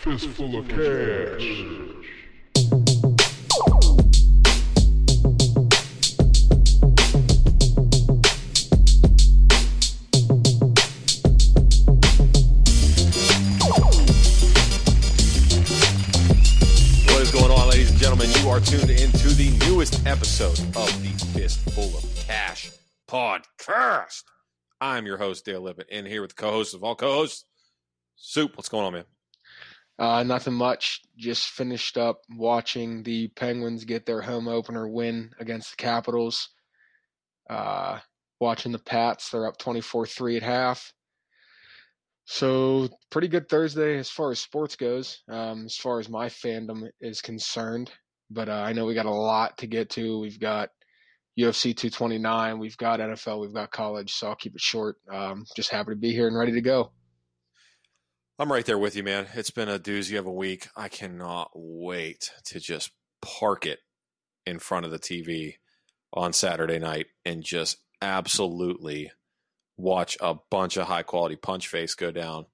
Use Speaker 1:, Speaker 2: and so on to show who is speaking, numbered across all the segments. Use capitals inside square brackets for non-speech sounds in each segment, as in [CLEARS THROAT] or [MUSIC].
Speaker 1: Fistful of cash.
Speaker 2: What is going on, ladies and gentlemen? You are tuned into the newest episode of the Fistful of Cash podcast. I'm your host, Dale Lippett, and here with the co-hosts of all co-hosts, Soup. What's going on, man?
Speaker 3: Uh, nothing much. Just finished up watching the Penguins get their home opener win against the Capitals. Uh, watching the Pats, they're up 24 3 at half. So, pretty good Thursday as far as sports goes, um, as far as my fandom is concerned. But uh, I know we got a lot to get to. We've got UFC 229, we've got NFL, we've got college. So, I'll keep it short. Um, just happy to be here and ready to go.
Speaker 2: I'm right there with you, man. It's been a doozy of a week. I cannot wait to just park it in front of the TV on Saturday night and just absolutely watch a bunch of high quality punch face go down.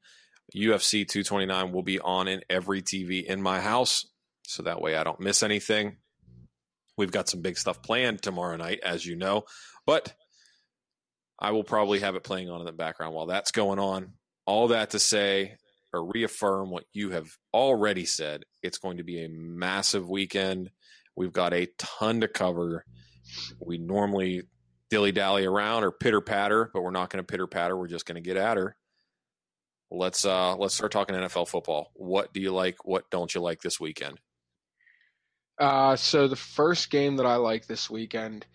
Speaker 2: UFC 229 will be on in every TV in my house, so that way I don't miss anything. We've got some big stuff planned tomorrow night, as you know, but I will probably have it playing on in the background while that's going on. All that to say, or reaffirm what you have already said. It's going to be a massive weekend. We've got a ton to cover. We normally dilly dally around or pitter patter, but we're not going to pitter patter. We're just going to get at her. Let's uh let's start talking NFL football. What do you like? What don't you like this weekend?
Speaker 3: Uh, so the first game that I like this weekend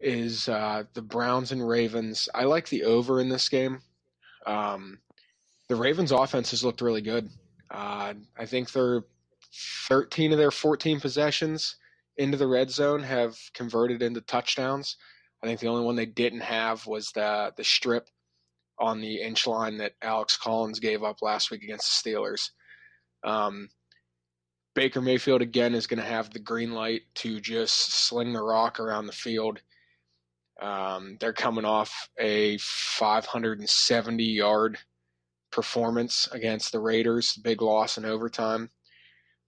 Speaker 3: is uh, the Browns and Ravens. I like the over in this game. Um, the Ravens' offense has looked really good. Uh, I think they're 13 of their 14 possessions into the red zone have converted into touchdowns. I think the only one they didn't have was the the strip on the inch line that Alex Collins gave up last week against the Steelers. Um, Baker Mayfield again is going to have the green light to just sling the rock around the field. Um, they're coming off a 570 yard performance against the Raiders, big loss in overtime.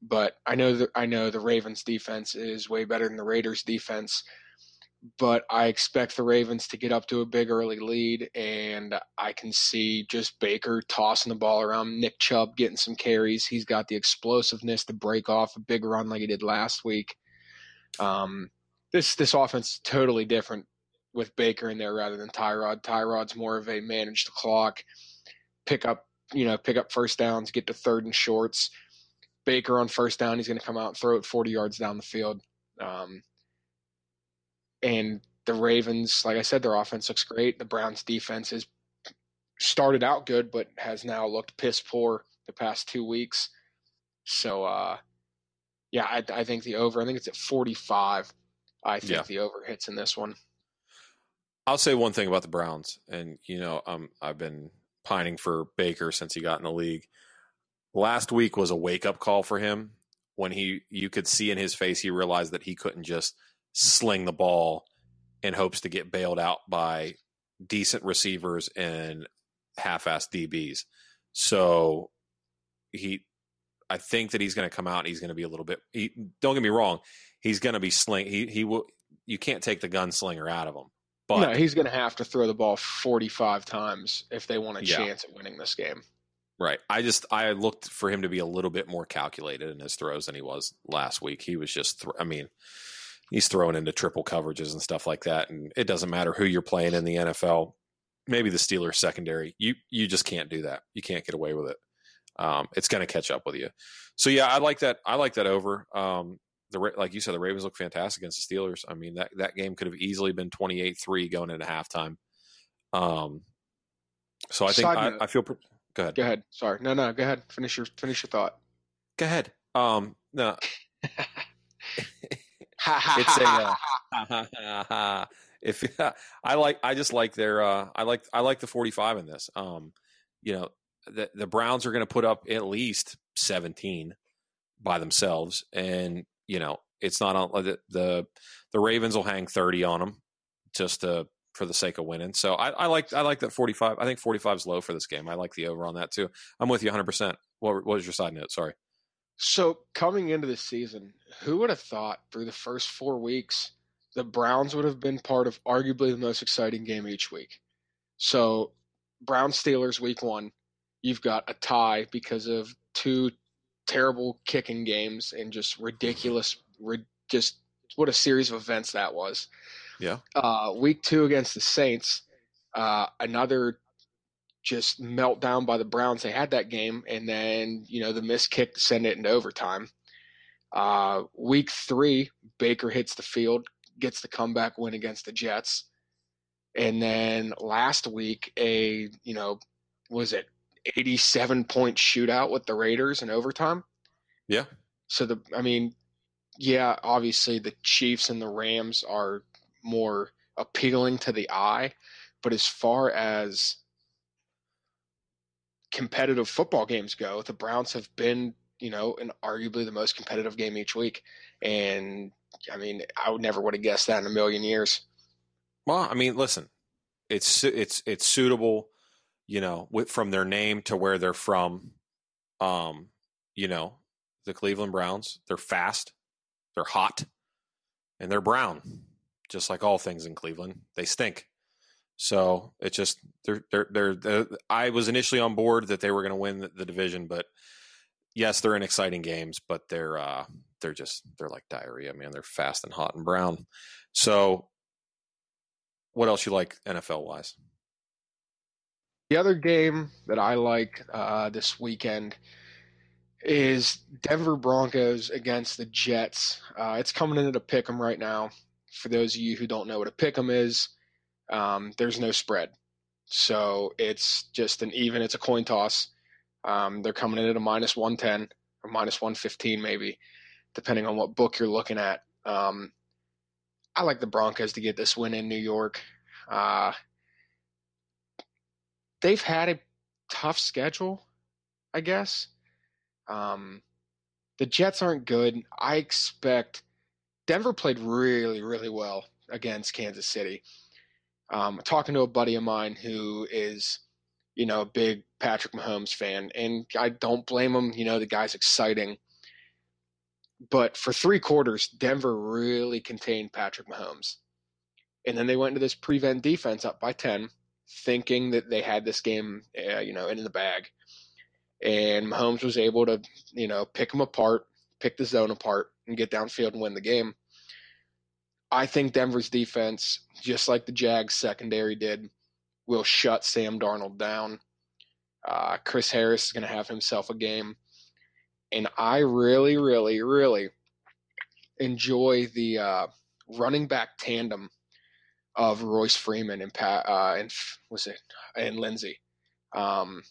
Speaker 3: But I know that I know the Ravens defense is way better than the Raiders defense. But I expect the Ravens to get up to a big early lead, and I can see just Baker tossing the ball around. Nick Chubb getting some carries. He's got the explosiveness to break off a big run like he did last week. Um, this this offense is totally different with Baker in there rather than Tyrod. Tyrod's more of a manage the clock, pick up you know pick up first downs, get to third and shorts. Baker on first down, he's going to come out and throw it 40 yards down the field. Um, and the Ravens, like I said, their offense looks great. The Browns' defense has started out good, but has now looked piss poor the past two weeks. So, uh, yeah, I, I think the over. I think it's at 45. I think
Speaker 2: Yeah.
Speaker 3: the over hits in this one.
Speaker 2: I'll say one thing about the Browns, and you know, um, I've been pining for Baker since he got in the league. Last week was a wake up call for him when he you could see in his face he realized that he couldn't just sling the ball in hopes to get bailed out by decent receivers and half-assed DBs. So he I think that he's going to come out and he's going to be a little bit he, don't get me wrong, he's going to be sling he he will you can't take the gunslinger out of him. But
Speaker 3: no, he's going to have to throw the ball 45 times if they want a
Speaker 2: Yeah.
Speaker 3: chance at winning this game.
Speaker 2: Right. I just I looked for him to be a little bit more calculated in his throws than he was last week. He was just thr I mean, he's throwing into triple coverages and stuff like that and it doesn't matter who you're playing in the NFL. Maybe the Steelers secondary. You you just can't do that. You can't get away with it. Um, it's going to catch up with you. So yeah, I like that I like that over. Um, the like you said the Ravens look fantastic against the Steelers. I mean, that that game could have easily been 28-3 going into halftime. Um so I think I. I feel pre- Go ahead.
Speaker 3: Go ahead. Sorry. No, no. Go ahead. Finish your finish your thought.
Speaker 2: Go ahead. Um, no, [LAUGHS]
Speaker 3: it's
Speaker 2: a. Uh, [LAUGHS] if [LAUGHS] I like, I just like their. Uh, I like, I like the forty-five in this. Um, you know, the the Browns are going to put up at least seventeen by themselves, and you know, it's not on the the, the Ravens will hang thirty on them just to for the sake of winning. So I, I like I like that 45. I think 45 is low for this game. I like the over on that too. I'm with you 100%. What, what was your side note? Sorry.
Speaker 3: So coming into the season, who would have thought through the first four weeks the Browns would have been part of arguably the most exciting game each week? So Browns Steelers week one, you've got a tie because of two terrible kicking games and just ridiculous, just what a series of events that was.
Speaker 2: Yeah.
Speaker 3: Uh, week two against the Saints, uh, another just meltdown by the Browns. They had that game, and then you know the missed kick to send it into overtime. Uh, week three, Baker hits the field, gets the comeback win against the Jets, and then last week a you know was it eighty seven point shootout with the Raiders in overtime.
Speaker 2: Yeah.
Speaker 3: So the I mean, yeah, obviously the Chiefs and the Rams are more appealing to the eye. But as far as competitive football games go, the Browns have been, you know, an arguably the most competitive game each week. And I mean, I would never would have guessed that in a million years.
Speaker 2: Well, I mean, listen, it's it's it's suitable, you know, with, from their name to where they're from. Um, you know, the Cleveland Browns, they're fast, they're hot, and they're brown just like all things in Cleveland, they stink. So it's just they're they're they're, they're I was initially on board that they were going to win the, the, division, but yes, they're in exciting games, but they're uh they're just they're like diarrhea, man. They're fast and hot and brown. So what else you like NFL wise?
Speaker 3: The other game that I like uh, this weekend is Denver Broncos against the Jets. Uh, it's coming into the pick 'em right now for those of you who don't know what a pick'em is, um, there's no spread. So it's just an even, it's a coin toss. Um, they're coming in at a minus 110 or minus 115, maybe, depending on what book you're looking at. Um, I like the Broncos to get this win in New York. Uh, they've had a tough schedule, I guess. Um, the Jets aren't good. I expect Denver played really, really well against Kansas City. Um, talking to a buddy of mine who is, you know, a big Patrick Mahomes fan, and I don't blame him. You know, the guy's exciting. But for three quarters, Denver really contained Patrick Mahomes. And then they went into this prevent defense up by 10, thinking that they had this game, uh, you know, in the bag. And Mahomes was able to, you know, pick them apart, pick the zone apart, and get downfield and win the game. I think Denver's defense, just like the Jags secondary did, will shut Sam Darnold down. Uh, Chris Harris is going to have himself a game. And I really, really, really enjoy the uh, running back tandem of Royce Freeman and Pat uh, and was it and Lindsay. Um,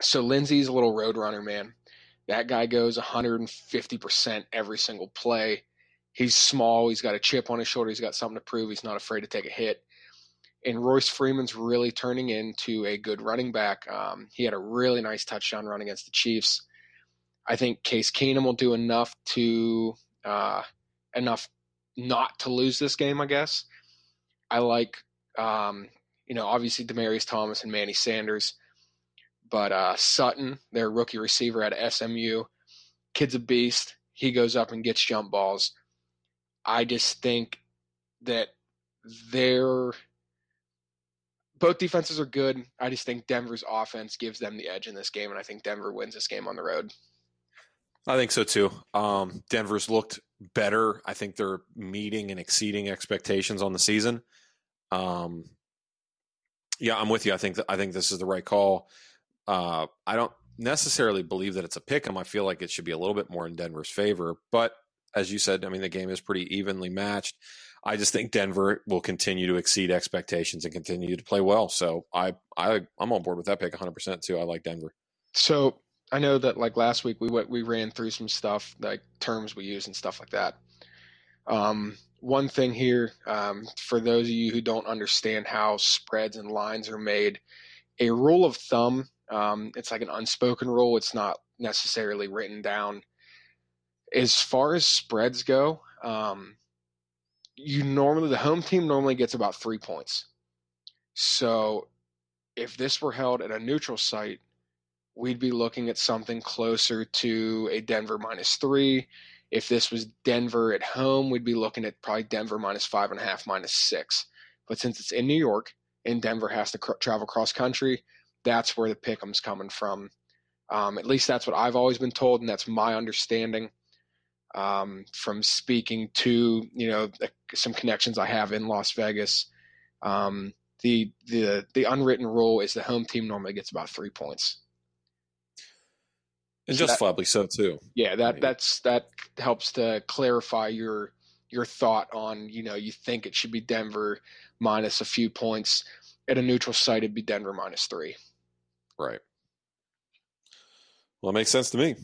Speaker 3: so Lindsay's a little road runner, man. That guy goes 150% every single play. He's small. He's got a chip on his shoulder. He's got something to prove. He's not afraid to take a hit. And Royce Freeman's really turning into a good running back. Um, he had a really nice touchdown run against the Chiefs. I think Case Keenum will do enough to uh, enough not to lose this game. I guess. I like, um, you know, obviously Demaryius Thomas and Manny Sanders. But uh, Sutton, their rookie receiver at SMU, kid's a beast. He goes up and gets jump balls. I just think that they're both defenses are good. I just think Denver's offense gives them the edge in this game, and I think Denver wins this game on the road.
Speaker 2: I think so too. Um, Denver's looked better. I think they're meeting and exceeding expectations on the season. Um, yeah, I'm with you. I think that, I think this is the right call. Uh, I don't necessarily believe that it's a pick 'em. I feel like it should be a little bit more in Denver's favor. But as you said, I mean, the game is pretty evenly matched. I just think Denver will continue to exceed expectations and continue to play well. So I I I'm on board with that pick 100 percent too. I like Denver.
Speaker 3: So I know that like last week we went we ran through some stuff like terms we use and stuff like that. Um, one thing here um, for those of you who don't understand how spreads and lines are made, a rule of thumb. Um, it's like an unspoken rule. It's not necessarily written down. As far as spreads go, um, you normally the home team normally gets about three points. So if this were held at a neutral site, we'd be looking at something closer to a Denver minus three. If this was Denver at home, we'd be looking at probably Denver minus five and a half, minus six. But since it's in New York and Denver has to cr- travel cross country, that's where the pick'em's coming from. Um, at least that's what I've always been told, and that's my understanding um, from speaking to you know some connections I have in Las Vegas. Um, the the the unwritten rule is the home team normally gets about three points,
Speaker 2: and
Speaker 3: So
Speaker 2: justifiably so too.
Speaker 3: Yeah, that
Speaker 2: mean-
Speaker 3: that's that helps to clarify your your thought on you know you think it should be Denver minus a few points at a neutral site it'd be Denver minus three.
Speaker 2: Right. Well, it makes sense to me.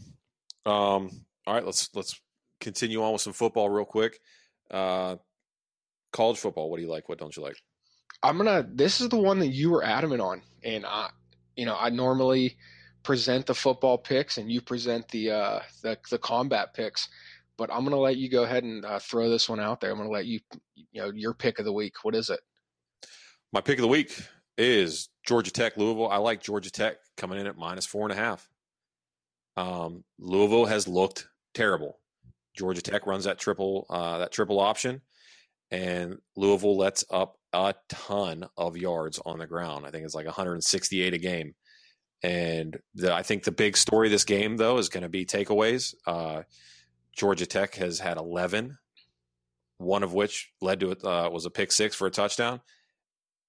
Speaker 2: Um, all right, let's let's continue on with some football real quick. Uh, college football. What do you like? What don't you like?
Speaker 3: I'm gonna. This is the one that you were adamant on, and I, you know, I normally present the football picks, and you present the uh, the the combat picks. But I'm gonna let you go ahead and uh, throw this one out there. I'm gonna let you, you know, your pick of the week. What is it?
Speaker 2: My pick of the week is Georgia Tech Louisville. I like Georgia Tech coming in at minus four and a half. Um, Louisville has looked terrible. Georgia Tech runs that triple uh, that triple option, and Louisville lets up a ton of yards on the ground. I think it's like 168 a game. And the, I think the big story this game, though, is going to be takeaways. Uh, Georgia Tech has had 11, one of which led to it uh, was a pick six for a touchdown.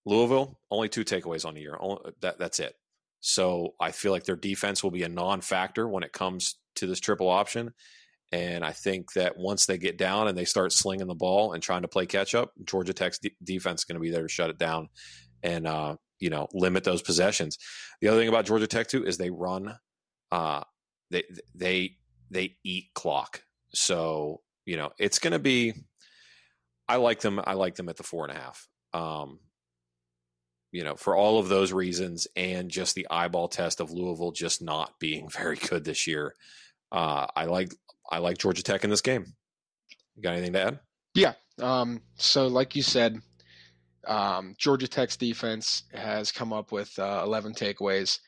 Speaker 2: Louisville only two takeaways on the year. Only, that that's it. So I feel like their defense will be a non-factor when it comes to this triple option. And I think that once they get down and they start slinging the ball and trying to play catch up, Georgia Tech's de- defense is going to be there to shut it down and uh, you know limit those possessions. The other thing about Georgia Tech too is they run, uh, they they they eat clock. So you know it's going to be. I like them. I like them at the four and a half. Um, you know, for all of those reasons and just the eyeball test of Louisville just not [LAUGHS] being very good this year. Uh, I like I like Georgia Tech in this game. You got anything to add?
Speaker 3: Yeah. Um, so, like you said, um, Georgia Tech's defense has come up with uh, 11 takeaways.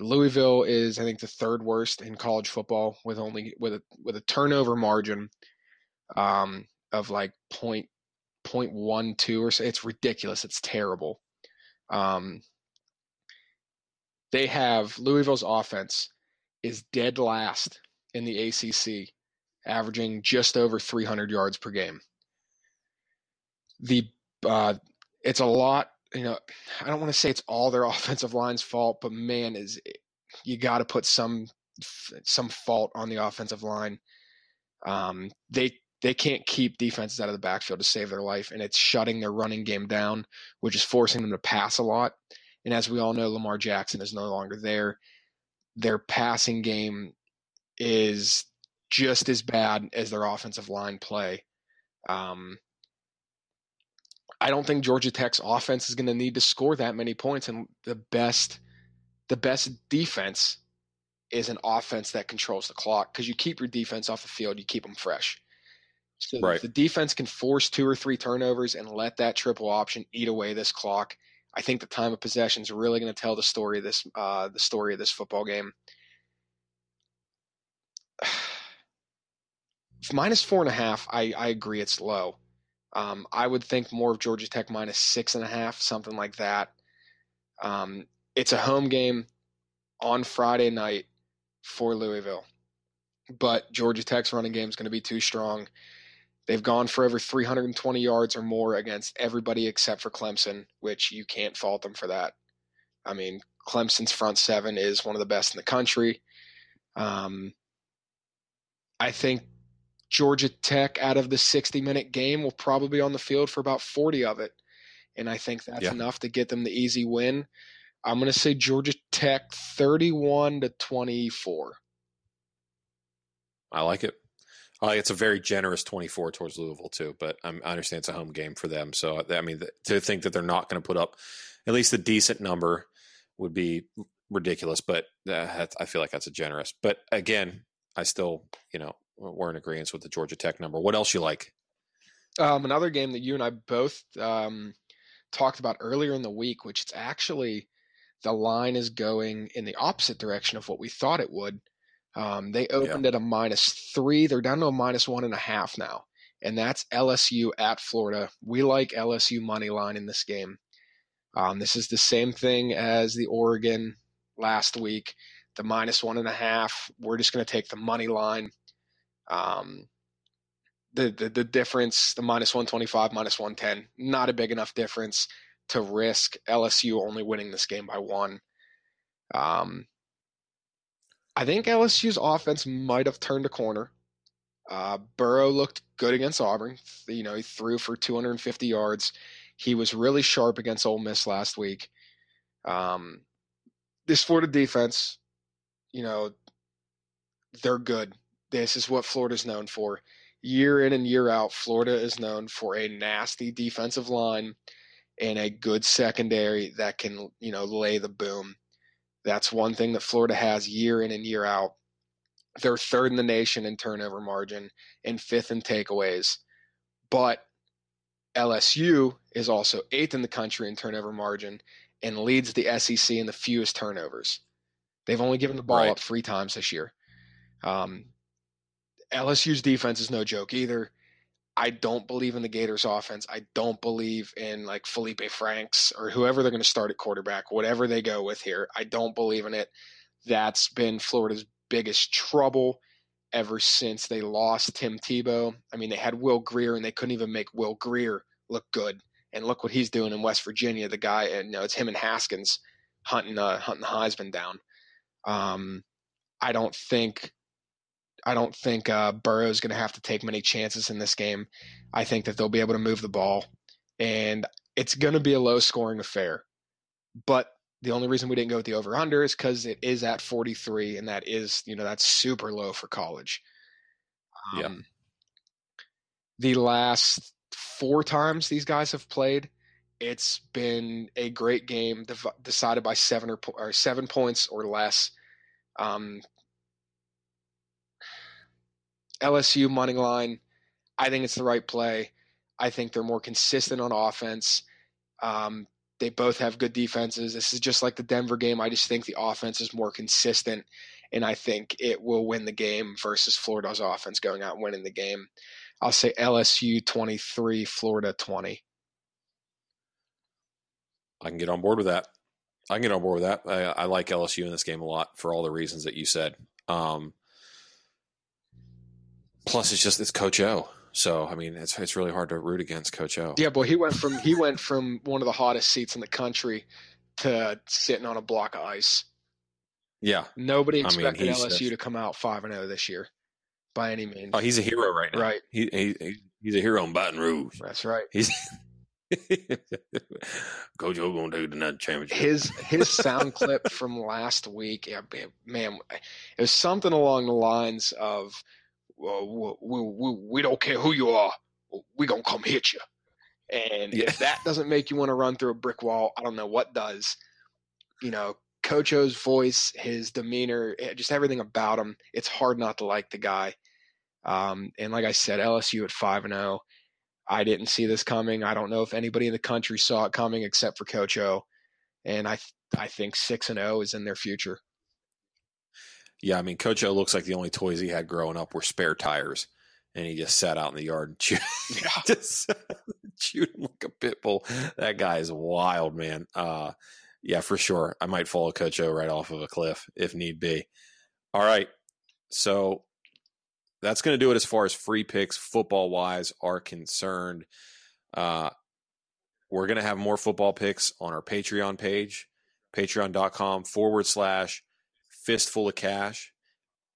Speaker 3: Louisville is, I think, the third worst in college football with only with a with a turnover margin um, of like point point one two or so. It's ridiculous. It's terrible. Um, they have Louisville's offense is dead last in the ACC, averaging just over 300 yards per game. The uh, it's a lot. You know, I don't want to say it's all their [LAUGHS] offensive line's fault, but man, is you got to put some some fault on the offensive line. Um, they they can't keep defenses out of the backfield to save their life, and it's shutting their running game down, which is forcing them to pass a lot. And as we all know, Lamar Jackson is no longer there. Their passing game is just as bad as their offensive line play. Um, I don't think Georgia Tech's offense is going to need to score that many points, and the best, the best defense is an offense that controls the clock because you keep your defense off the field, you keep them fresh. So
Speaker 2: Right.
Speaker 3: if the defense can force two or three turnovers and let that triple option eat away this clock, I think the time of possession is really going to tell the story of this uh, the story of this football game. [SIGHS] minus four and a half, I, I agree it's low. Um, I would think more of Georgia Tech minus six and a half, something like that. Um, it's a home game on Friday night for Louisville, but Georgia Tech's running game is going to be too strong. They've gone for over 320 yards or more against everybody except for Clemson, which you can't fault them for that. I mean, Clemson's front seven is one of the best in the country. Um, I think Georgia Tech, out of the 60 minute game, will probably be on the field for about 40 of it. And I think that's
Speaker 2: Yeah.
Speaker 3: enough to get them the easy win. I'm going to say Georgia Tech 31 to 24.
Speaker 2: I like it. I like it's a very generous 24 towards Louisville too, but I'm, I understand it's a home game for them. So I mean, to think that they're not going to put up at least a decent number would be ridiculous. But uh, I feel like that's a generous. But again, I still, you know, we're in agreement with the Georgia Tech number. What else you like?
Speaker 3: Um, another game that you and I both um, talked about earlier in the week, which it's actually the line is going in the opposite direction of what we thought it would. Um, they opened at a minus three. They're down to a minus one and a half now, and that's LSU at Florida. We like LSU money line in this game. Um, this is the same thing as the Oregon last week. The minus one and a half. We're just going to take the money line. Um, the, the the difference, the minus one twenty five, minus one ten, not a big enough difference to risk LSU only winning this game by one. Um, I think LSU's offense might have turned a corner. Uh, Burrow looked good against Auburn. You know, he threw for 250 yards. He was really sharp against Ole Miss last week. Um, this Florida defense, you know, they're good. This is what Florida's known for. Year in and year out, Florida is known for a nasty defensive line and a good secondary that can, you know, lay the boom. That's one thing that Florida has year in and year out. They're third in the nation in turnover margin and fifth in takeaways. But LSU is also eighth in the country in turnover margin and leads the SEC in the fewest turnovers. They've only given the ball
Speaker 2: Right.
Speaker 3: up three times this year. Um, LSU's defense is no joke either. I don't believe in the Gators offense. I don't believe in like Felipe Franks or whoever they're going to start at quarterback, whatever they go with here. I don't believe in it. That's been Florida's biggest trouble ever since they lost Tim Tebow. I mean, they had Will Grier and they couldn't even make Will Grier look good. And look what he's doing in West Virginia. The guy, you know, it's him and Haskins hunting uh, hunting the Heisman down. Um, I don't think I don't think uh, Burrow's going to have to take many chances in this game. I think that they'll be able to move the ball, and it's going to be a low scoring affair. But the only reason we didn't go with the over under is because it is at 43, and that is, you know, that's super low for college.
Speaker 2: Yeah.
Speaker 3: Um, The last four times these guys have played, it's been a great game decided by seven or, po- or seven points or less. Um, LSU money line, I think it's the right play. I think they're more consistent on offense. Um, they both have good defenses. This is just like the Denver game. I just think the offense is more consistent, and I think it will win the game versus Florida's offense going out and winning the game. I'll say LSU 23, Florida 20.
Speaker 2: I can get on board with that. I can get on board with that. I, I like LSU in this game a lot for all the reasons that you said. Um, plus, it's just it's Coach O. So I mean, it's it's really hard to root against Coach O.
Speaker 3: Yeah, boy, he went from he went from one of the hottest seats in the country to sitting on a block of ice.
Speaker 2: Yeah.
Speaker 3: Nobody
Speaker 2: I mean,
Speaker 3: expected LSU to come out five and zero this year, by any means.
Speaker 2: Oh, he's a hero right now.
Speaker 3: Right.
Speaker 2: He, he he- he's a hero in Baton Rouge.
Speaker 3: That's right.
Speaker 2: He's [LAUGHS] Coach O gonna take the nut championship.
Speaker 3: His his [LAUGHS] sound clip from last week, yeah, man, it was something along the lines of, well, we, we, we don't care who you are, we gonna come hit you. And
Speaker 2: Yeah.
Speaker 3: if that doesn't make you want to run through a brick wall, I don't know what does. You know, Coach O's voice, his demeanor, eh, just everything about him. It's hard not to like the guy. Um, and like I said, LSU at five and zero. I didn't see this coming. I don't know if anybody in the country saw it coming except for Coach O. And I, I think six and zero is in their future.
Speaker 2: Yeah, I mean, Coach O looks like the only toys he had growing up were spare tires, and he just sat out in the yard and chewed, [LAUGHS] just chewed him like a pit bull. That guy is wild, man. Uh, yeah, for sure. I might follow Coach O right off of a cliff if need be. All right, so that's going to do it as far as free picks football wise are concerned. Uh, we're going to have more football picks on our Patreon page, patreon.com forward slash fistful of cash.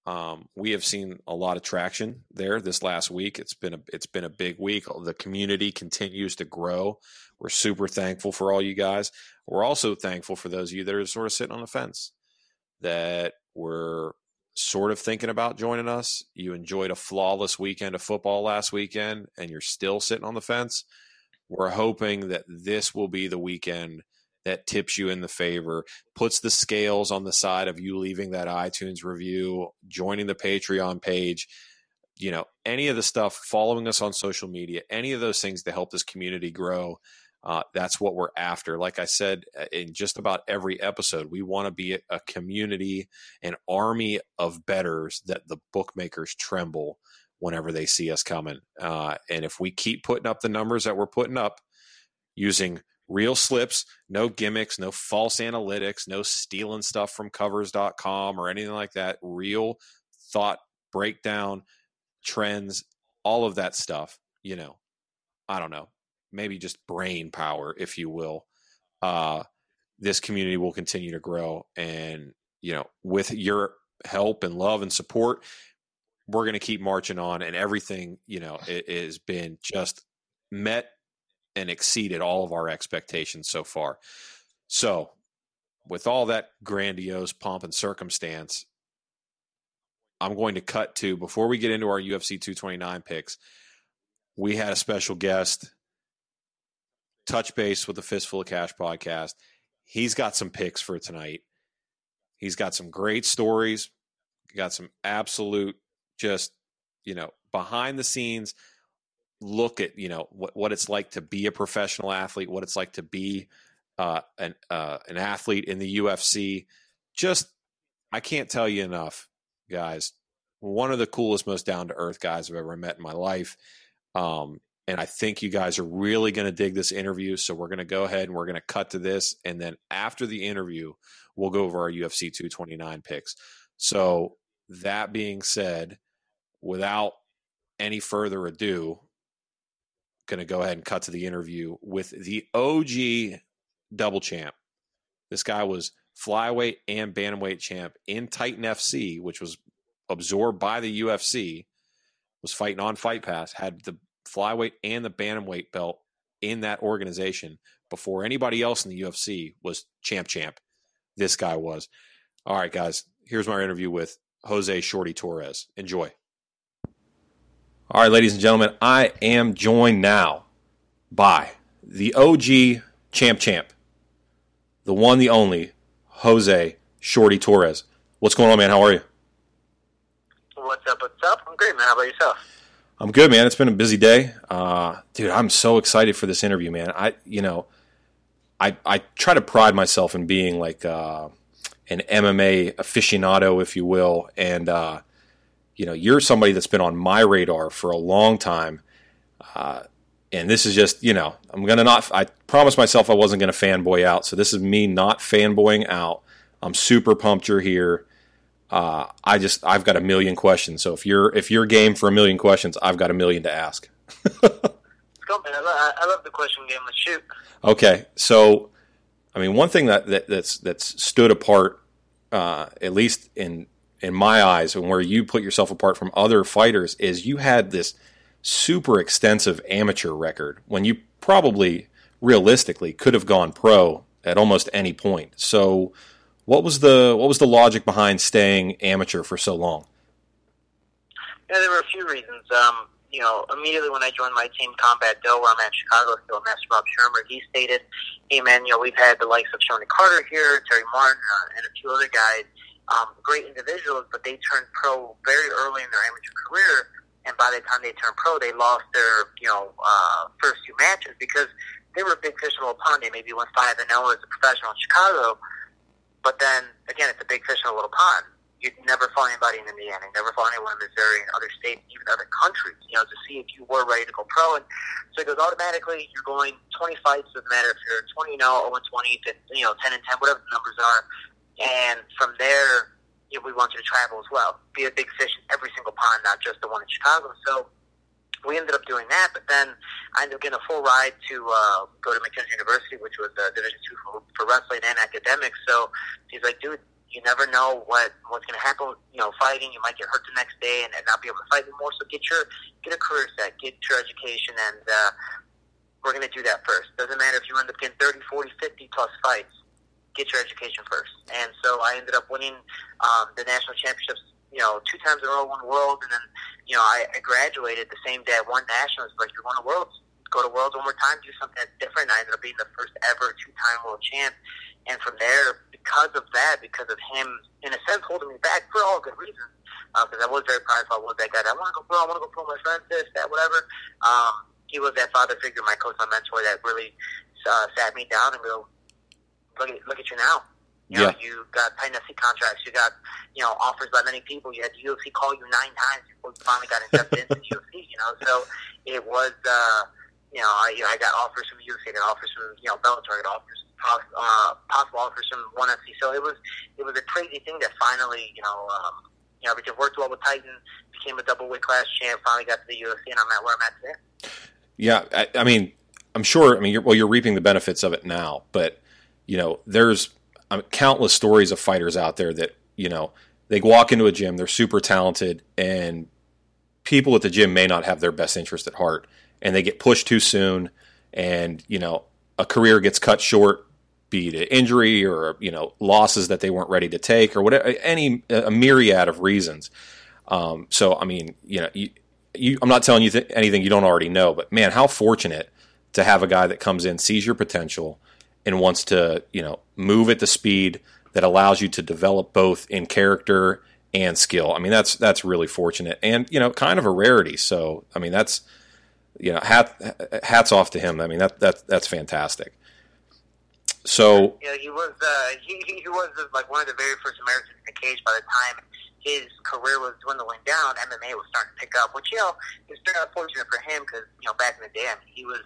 Speaker 2: Um, we have seen a lot of traction there this last week. It's been a it's been a big week. The community continues to grow. We're super thankful for all you guys. We're also thankful for those of you that are sort of sitting on the fence that were sort of thinking about joining us. You enjoyed a flawless weekend of football last weekend, and you're still sitting on the fence. We're hoping that this will be the weekend that tips you in the favor, puts the scales on the side of you leaving that iTunes review, joining the Patreon page, you know, any of the stuff, following us on social media, any of those things to help this community grow. Uh, that's what we're after. Like I said uh, in just about every episode, we want to be a community, an army of betters that the bookmakers tremble whenever they see us coming. Uh, and if we keep putting up the numbers that we're putting up using real slips, no gimmicks, no false analytics, no stealing stuff from covers.com or anything like that, real thought breakdown, trends, all of that stuff, you know, I don't know maybe just brain power, if you will, uh, this community will continue to grow. And, you know, with your help and love and support, we're going to keep marching on. And everything, you know, it, has been just met and exceeded all of our expectations so far. So, with all that grandiose pomp and circumstance, I'm going to cut to before we get into our UFC 229 picks. We had a special guest touch base with the Fistful of Cash podcast. He's got some picks for tonight. He's got some great stories, got some absolute just, you know, behind the scenes look at, you know, what, what it's like to be a professional athlete, what it's like to be uh, an, uh, an athlete in the UFC. Just, I can't tell you enough, guys. One of the coolest, most down to earth guys I've ever met in my life. Um, and I think you guys are really going to dig this interview. So we're going to go ahead and we're going to cut to this. And then after the interview, we'll go over our UFC 229 picks. So that being said, without any further ado, going to go ahead and cut to the interview with the OG double champ. This guy was flyweight and bantamweight champ in Titan FC, which was absorbed by the UFC, was fighting on Fight Pass, had the flyweight and the bantamweight belt in that organization before anybody else in the UFC was champ champ. This guy was. All right, guys, here's my interview with Jose Shorty Torres. Enjoy. All right, ladies and gentlemen, I am joined now by the OG champ champ, the one, the only, Jose Shorty Torres. What's going on, man? How are you?
Speaker 4: What's up? What's up? I'm great, man. How about yourself?
Speaker 2: I'm good, man. It's been a busy day, uh, dude. I'm so excited for this interview, man. I, you know, I I try to pride myself in being like uh, an MMA aficionado, if you will, and uh, you know, you're somebody that's been on my radar for a long time. Uh, and this is just, you know, I'm gonna not. I promised myself I wasn't gonna fanboy out, so this is me not fanboying out. I'm super pumped you're here uh, I just I've got a million questions. So if you're if you're game for a million questions, I've got a million to ask.
Speaker 4: Go, man. I love, I love the question game. Let's shoot.
Speaker 2: Okay, so I mean, one thing that, that that's that's stood apart, uh, at least in in my eyes, and where you put yourself apart from other fighters, is you had this super extensive amateur record when you probably realistically could have gone pro at almost any point. So what was the what was the logic behind staying amateur for so long?
Speaker 4: Yeah, there were a few reasons. Um, you know, immediately when I joined my team, Combat Do, where I'm at Chicago, still Master Rob Shermer, he stated, "Hey man, you know, we've had the likes of Shonie Carter here, Terry Martin, uh, and a few other guys, um, great individuals, but they turned pro very early in their amateur career." And by the time they turned pro, they lost their, you know, uh, first two matches because they were a big fish in a little pond. They maybe went five and zero as a professional in Chicago, but then again, it's a big fish in a little pond. You'd never find anybody in Indiana, never find anyone in Missouri, and other states, even other countries, you know, to see if you were ready to go pro. And so it goes automatically. You're going 20 fights. Doesn't matter if you're 20 and 0, 0 and 20, you know, 10 and 10, whatever the numbers are. And from there, you know, we want you to travel as well. Be a big fish in every single pond, not just the one in Chicago. So we ended up doing that, but then I ended up getting a full ride to uh, go to McKendree University, which was uh, Division two for, for wrestling and academics. So he's like, dude, you never know what what's going to happen. You know, fighting, you might get hurt the next day and, and not be able to fight anymore. So get your get a career set, get your education, and uh, we're going to do that first. Doesn't matter if you end up getting 30, 40, 50 plus fights. Get your education first. And so I ended up winning um, the national championships. You know, two times in a row, won world, and then you know I, I graduated the same day I won nationals. Like you won a world, go to worlds one more time, do something that's different. I ended up being the first ever two-time world champ. And from there, because of that, because of him, in a sense, holding me back for all good reasons, because uh, I was very prideful. I was that guy. That, I want to go pro. I want to go pro. My friends, this, that, whatever. Um, he was that father figure, my coach, my mentor, that really uh, sat me down and go, look at look at you now. You know,
Speaker 2: Yeah.
Speaker 4: you got dynasty contracts. You got, you know, offers by many people. You had the UFC call you nine times before you finally got accepted into the [LAUGHS] UFC. You know, so it was, uh, you know, I, you know, I got offers from UFC. I got offers from, you know, Bellator. I got offers, uh, possible offers from ONE FC. So it was, it was a crazy thing that finally, you know, um, you know, everything worked well with Titan. Became a double weight class champ. Finally got to the UFC, and I'm at where I'm at today.
Speaker 2: Yeah, I, I mean, I'm sure. I mean, you're, well, you're reaping the benefits of it now, but you know, there's um, countless stories of fighters out there that you know they walk into a gym, they're super talented, and people at the gym may not have their best interest at heart, and they get pushed too soon, and you know, a career gets cut short, be it injury or you know losses that they weren't ready to take or whatever, any a myriad of reasons. Um, so, I mean, you know, you, you, I'm not telling you th- anything you don't already know, but man, how fortunate to have a guy that comes in, sees your potential, and wants to, you know, move at the speed that allows you to develop both in character and skill. I mean, that's that's really fortunate, and you know, kind of a rarity. So, I mean, that's you know, hat, hats off to him. I mean, that that that's fantastic. So,
Speaker 4: Yeah, he was. Uh, [LAUGHS] he he was like one of the very first Americans in the cage. By the time his career was dwindling down, MMA was starting to pick up. Which you know is very unfortunate for him because you know back in the day, I mean, he was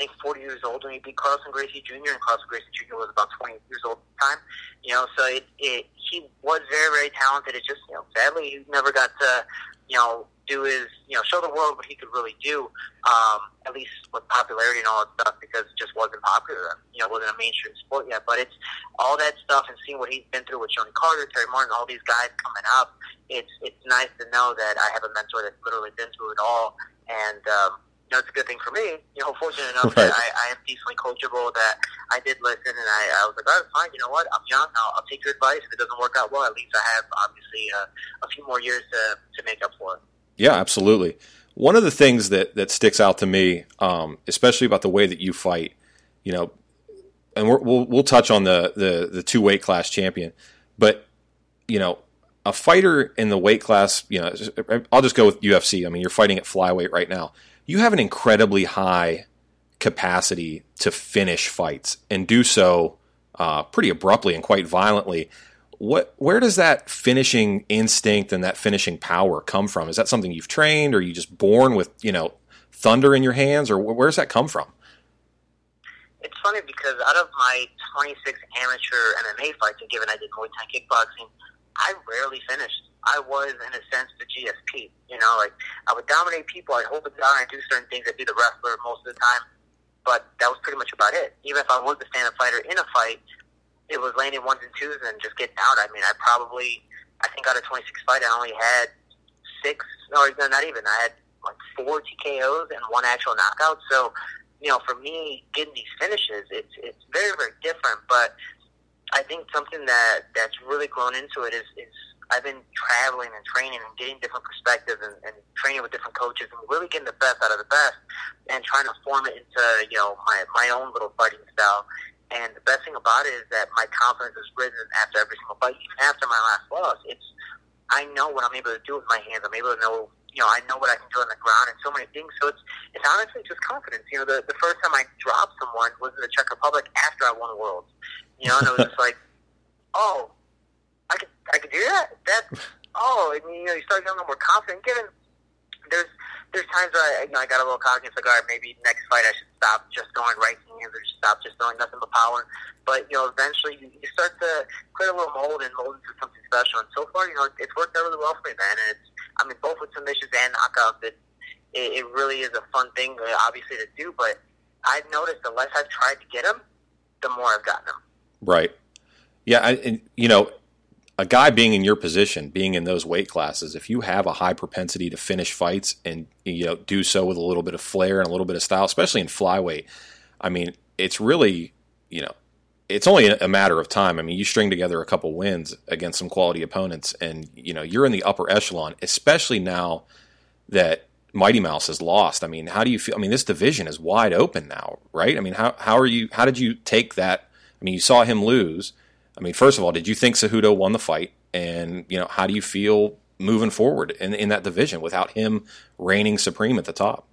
Speaker 4: think 40 years old when he beat Carlson Gracie Jr. and Carlson Gracie Jr. was about 20 years old at the time. You know, so it, it he was very very talented. It just you know sadly he never got to you know do his you know show the world what he could really do. Um, at least with popularity and all that stuff because it just wasn't popular. You know, it wasn't a mainstream sport yet. But it's all that stuff and seeing what he's been through with Shonie Carter, Terry Martin, all these guys coming up. It's it's nice to know that I have a mentor that's literally been through it all, and um, you know, it's a good thing for me. You know, fortunate enough
Speaker 2: Right.
Speaker 4: that I, I am decently coachable. That I did listen, and I, I was like, all right, fine. You know what? I'm young. I'll, I'll take your advice. If it doesn't work out well, at least I have obviously uh, a few more years to to make up for it.
Speaker 2: Yeah, absolutely. One of the things that that sticks out to me, um, especially about the way that you fight, you know, and we're, we'll we'll touch on the the the two weight class champion, but you know, a fighter in the weight class, you know, I'll just go with UFC. I mean, you're fighting at flyweight right now. You have an incredibly high capacity to finish fights and do so uh, pretty abruptly and quite violently what where does that finishing instinct and that finishing power come from? Is that something you've trained, or are you just born with you know thunder in your hands, or where does that come from?
Speaker 4: It's funny because out of my 26 amateur MMA fights, and given I did Muay Thai kickboxing, I rarely finished. I was, in a sense, the GSP. You know, like I would dominate people, I'd hold them down, I'd do certain things, I'd be the wrestler most of the time, but that was pretty much about it. Even if I was the stand-up fighter in a fight, it was landing ones and twos and just getting out. I mean, I probably, I think out of 26 fights, I only had six, or no, not even. I had like four TKOs and one actual knockout. So, you know, for me, getting these finishes, it's it's very very different. But I think something that that's really grown into it is is I've been traveling and training and getting different perspectives and, and training with different coaches and really getting the best out of the best and trying to form it into you know my my own little fighting style. And the best thing about it is that my confidence has risen after every single fight, even after my last loss. It's I know what I'm able to do with my hands. I'm able to know, you know, I know what I can do on the ground and so many things. So it's it's honestly just confidence. You know, the the first time I dropped someone was in the Czech Republic after I won Worlds. You know, and it was just [LAUGHS] like, oh, I could I could do that. That oh, and you know, you start getting a little more confident. Given there's there's times where I, you know, I got a little. It's like, all right, maybe next fight I should stop just going right hands or just stop just throwing nothing but power. But you know, eventually you, you start to clear a little mold and mold into something special. And so far, you know, it's worked out really well for me, man. And it's, I mean, both with submissions and knockouts, it it, it really is a fun thing, uh, obviously, to do. But I've noticed the less I've tried to get them, the more I've gotten them.
Speaker 2: Right. Yeah, I, and, you know, a guy being in your position, being in those weight classes, if you have a high propensity to finish fights and you know do so with a little bit of flair and a little bit of style, especially in flyweight, I mean, it's really you know it's only a matter of time. I mean, you string together a couple wins against some quality opponents, and you know you're in the upper echelon. Especially now that Mighty Mouse has lost. I mean, how do you feel? I mean, this division is wide open now, right? I mean, how how are you? How did you take that? I mean, you saw him lose. I mean, first of all, did you think Cejudo won the fight? And you know, how do you feel moving forward in in that division without him reigning supreme at the top?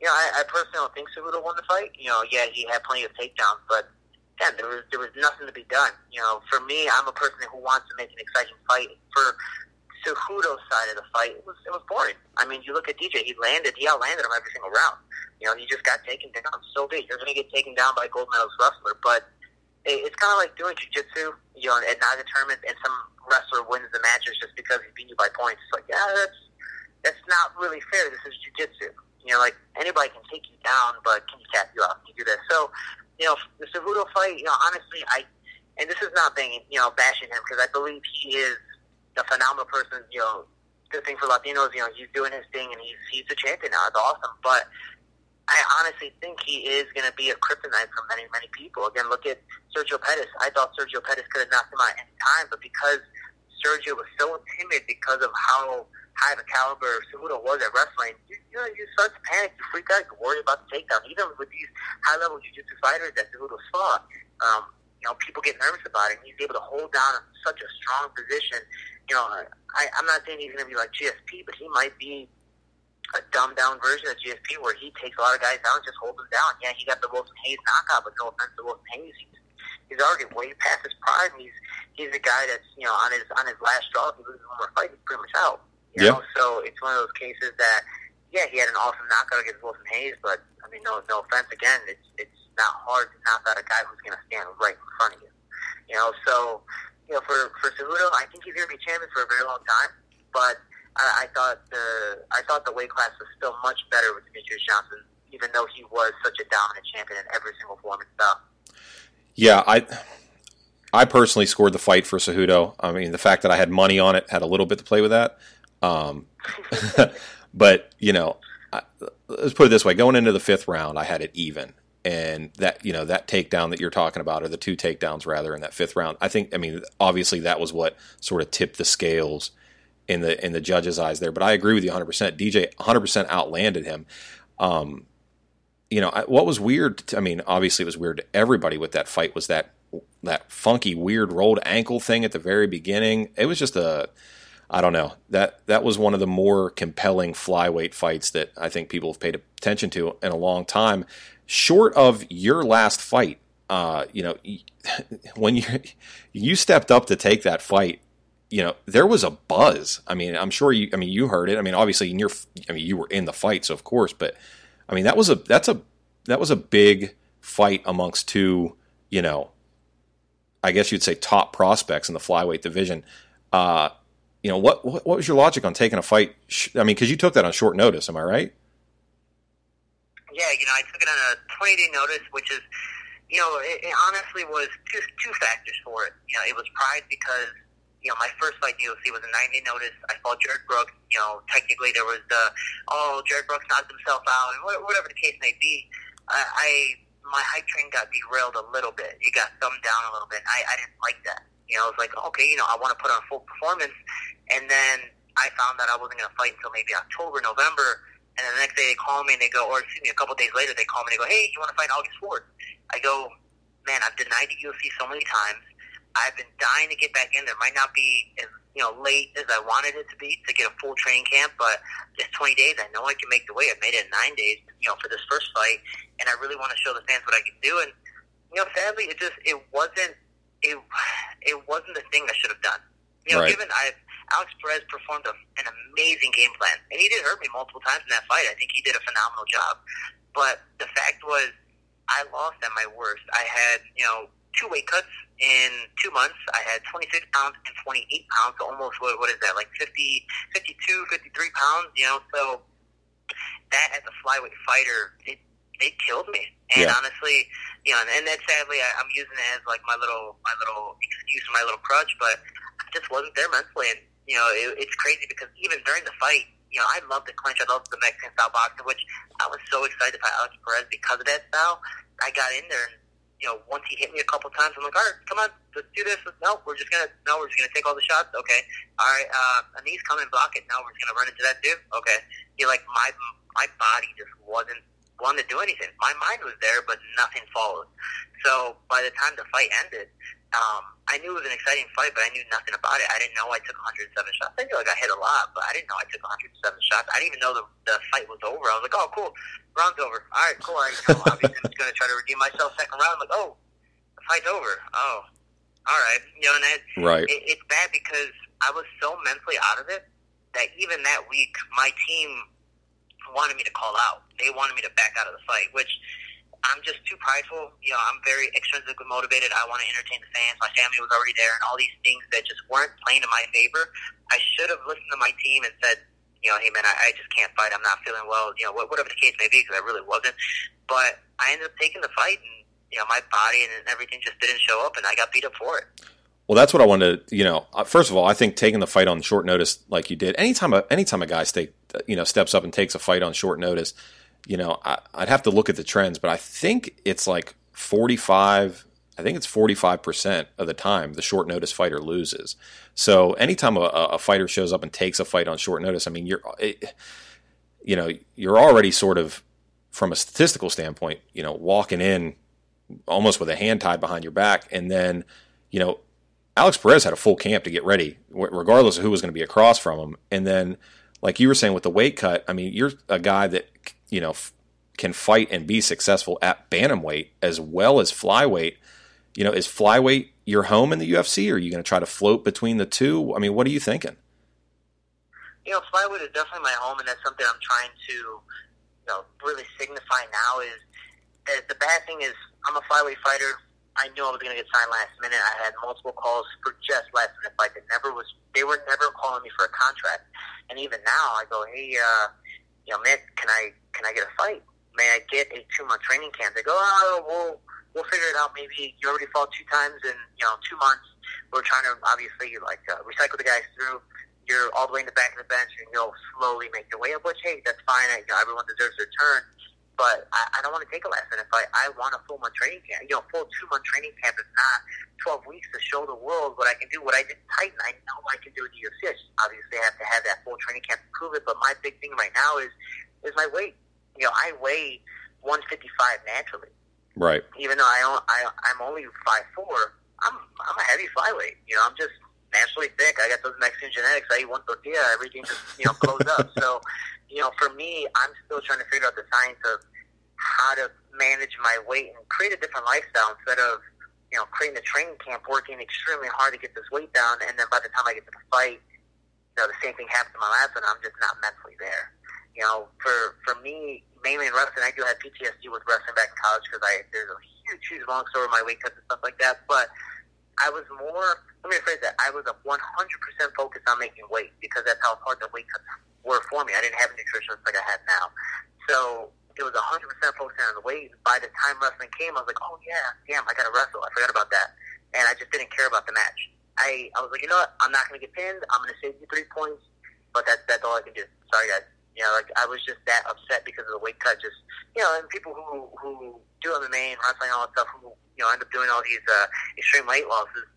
Speaker 4: Yeah, I, I personally don't think Cejudo won the fight. You know, yeah, he had plenty of takedowns, but again, there was there was nothing to be done. You know, for me, I'm a person who wants to make an exciting fight. For Cejudo's side of the fight, it was it was boring. I mean, you look at DJ; he landed, he outlanded him every single round. You know, he just got taken down. So be You're going to get taken down by gold medalist wrestler, but it, it's kind of like doing jujitsu. You know, at NAGA tournaments, and some wrestler wins the matches just because he beat you by points. It's like, yeah, that's that's not really fair. This is jujitsu. You know, like anybody can take you down, but can you tap you out? Can you do this? So you know, the Cejudo fight, you know, honestly, I, and this is not being, you know, bashing him because I believe he is a phenomenal person. You know, good thing for Latinos, you know, he's doing his thing and he's he's a champion now. It's awesome, but I honestly think he is going to be a kryptonite for many many people. Again, look at Sergio Pettis. I thought Sergio Pettis could have knocked him out any time, but because Sergio was so timid because of how high the caliber Cejudo was at wrestling, you, you know, you start to panic, you freak out, you worry about the takedown. Even with these high level jiu-jitsu fighters that Cejudo fought, um, you know, people get nervous about it. And he's able to hold down such a strong position. You know, I, I'm not saying he's going to be like GSP, but he might be a dumbed down version of GSP where he takes a lot of guys down and just holds them down. Yeah, he got the Wilson Reis knockout, but no offense to Wilson Reis, he's, he's already way past his prime. He's he's a guy that's you know on his on his last straw. If he loses one more fight, he's pretty much out. You
Speaker 2: Yeah.
Speaker 4: know, so it's one of those cases that, yeah, he had an awesome knockout against Wilson Reis, but I mean, no, no offense. Again, it's it's not hard to knock out a guy who's going to stand right in front of you. You know, so you know, for for Cejudo, I think he's going to be champion for a very long time. But I, I thought the I thought the weight class was still much better with Demetrious Johnson, even though he was such a dominant champion in every single form and stuff.
Speaker 2: Yeah, I I personally scored the fight for Cejudo. I mean, the fact that I had money on it had a little bit to play with that. Um, [LAUGHS] but you know, I, let's put it this way: going into the fifth round, I had it even, and that you know that takedown that you're talking about, or the two takedowns rather in that fifth round. I think, I mean, obviously that was what sort of tipped the scales in the in the judges' eyes there. But I agree with you 100. percent DJ 100 percent outlanded him. Um, you know, I, what was weird? To, I mean, obviously it was weird to everybody with that fight was that that funky, weird rolled ankle thing at the very beginning. It was just a, I don't know that that was one of the more compelling flyweight fights that I think people have paid attention to in a long time. Short of your last fight, uh, you know, [LAUGHS] when you you stepped up to take that fight, you know, there was a buzz. I mean, I'm sure you. I mean, you heard it. I mean, obviously, in your, I mean, you were in the fight, so of course, but I mean, that was a that's a that was a big fight amongst two, you know, I guess you'd say top prospects in the flyweight division. Uh, you know, what, what what was your logic on taking a fight? I mean, because you took that on short notice, am I right?
Speaker 4: Yeah, you know, I took it on a 20 day notice, which is, you know, it, it honestly was two two factors for it. You know, it was pride because, you know, my first fight in UFC was a 9 day notice. I fought Jared Brooks. You know, technically there was the, oh, Jared Brooks knocked himself out, and whatever the case may be. I, I my hype train got derailed a little bit. It got thumbed down a little bit. I, I didn't like that. You know, I was like, okay, you know, I want to put on a full performance, and then I found that I wasn't going to fight until maybe October, November. And the next day they call me and they go, or excuse me, a couple days later they call me and they go, hey, you want to fight August 4th? I go, man, I've denied the UFC so many times. I've been dying to get back in there. Might not be as you know late as I wanted it to be to get a full training camp, but just 20 days, I know I can make the weight. I've made it in nine days, you know, for this first fight, and I really want to show the fans what I can do. And you know, sadly, it just it wasn't it [SIGHS] it wasn't the thing I should have done. You know,
Speaker 2: Right.
Speaker 4: given I Alex Perez performed a, an amazing game plan, and he did hurt me multiple times in that fight. I think he did a phenomenal job. But the fact was, I lost at my worst. I had you know two weight cuts in two months. I had 26 pounds and 28 pounds, so almost what, what is that, like 50, 52, 53 pounds, you know, so that as a flyweight fighter, it, it killed me. And
Speaker 2: Yeah.
Speaker 4: honestly, you know, and, and then sadly I, I'm using it as like my little my little excuse, my little crutch, but I just wasn't there mentally, and you know, it, it's crazy because even during the fight, you know, I love the clinch, I love the Mexican style boxing, which I was so excited fight Alex Perez because of that style. I got in there and you know, once he hit me a couple times, I'm like, all right, come on, let's do this. No, we're just gonna, no, we're just gonna take all the shots. Okay, all right, uh, a knee's coming, block it. No, we're just gonna run into that too. Okay, you like my my body just wasn't wanting to do anything. My mind was there, but nothing followed. So by the time the fight ended, um, I knew it was an exciting fight, but I knew nothing about it. I didn't know I took 107 shots. I knew like I hit a lot, but I didn't know I took 107 shots. I didn't even know the, the fight was over. I was like, oh, cool, round's over. All right, cool. All right, cool. Obviously, I'm just going to try to redeem myself second round. I'm like, oh, the fight's over. Oh, all right. You know, and it,
Speaker 2: Right.
Speaker 4: it, it's bad because I was so mentally out of it that even that week, my team wanted me to call out. They wanted me to back out of the fight, which I'm just too prideful. You know, I'm very extrinsically motivated. I want to entertain the fans. My family was already there, and all these things that just weren't playing in my favor. I should have listened to my team and said, you know, hey man, I, I just can't fight. I'm not feeling well. You know, whatever the case may be, because I really wasn't. But I ended up taking the fight, and you know, my body and everything just didn't show up, and I got beat up for it.
Speaker 2: Well, that's what I wanted to, you know, uh, first of all, I think taking the fight on short notice like you did, anytime a, anytime a guy stay, you know, steps up and takes a fight on short notice, you know, I, I'd have to look at the trends, but I think it's like 45, I think it's 45% of the time the short notice fighter loses. So anytime a, a fighter shows up and takes a fight on short notice, I mean, you're, it, you know, you're already sort of, from a statistical standpoint, you know, walking in almost with a hand tied behind your back. And then, you know, Alex Perez had a full camp to get ready, regardless of who was going to be across from him. And then, like you were saying with the weight cut, I mean, you're a guy that you know f- can fight and be successful at bantamweight as well as flyweight. You know, is flyweight your home in the UFC, or are you going to try to float between the two? I mean, what are you thinking?
Speaker 4: you know, flyweight is definitely my home, and that's something I'm trying to, you know, really signify now. Is that the bad thing is I'm a flyweight fighter. I knew I was going to get signed last minute. I had multiple calls for just last minute fights. It never was. They were never calling me for a contract. And even now, I go, hey, uh, you know, man, can I can I get a fight? May I get a two month training camp? They go, oh, we'll we'll figure it out. Maybe you already fought two times in you know two months. We're trying to obviously like uh, recycle the guys through. You're all the way in the back of the bench, and you'll slowly make your way up. Which hey, that's fine. You know, everyone deserves their turn. But I, I don't want to take a last minute fight. I want a full month training camp. You know, full two month training camp is not twelve weeks to show the world what I can do. What I did in Titan, I know I can do in the UFC. I just obviously have to have that full training camp to prove it. But my big thing right now is is my weight. You know, I weigh one fifty five naturally
Speaker 2: Right.
Speaker 4: even though I, on- I I'm only five four, I'm I'm a heavy flyweight. You know, I'm just naturally thick. I got those Mexican genetics. I eat one tortilla, everything just you know [LAUGHS] blows up. So, you know, for me, I'm still trying to figure out the science of how to manage my weight and create a different lifestyle instead of you know creating a training camp, working extremely hard to get this weight down, and then by the time I get to the fight, you know, the same thing happens to my last one. I'm just not mentally there. You know, for for me, mainly in wrestling, I do have PTSD with wrestling back in college because I there's a huge, huge long story with my weight cuts and stuff like that. But I was more. Let me rephrase that. I was a 100% focused on making weight because that's how hard the weight cuts were for me. I didn't have a nutritionist like I have now, so it was 100% focusing on the weight. By the time wrestling came, I was like, oh yeah, damn, I got to wrestle. I forgot about that, and I just didn't care about the match. I I was like, you know what? I'm not going to get pinned. I'm going to save you three points, but that's that's all I can do. Sorry guys. You know, like I was just that upset because of the weight cut. Just you know, and people who who do MMA and wrestling and all that stuff, who you know end up doing all these uh, extreme weight losses,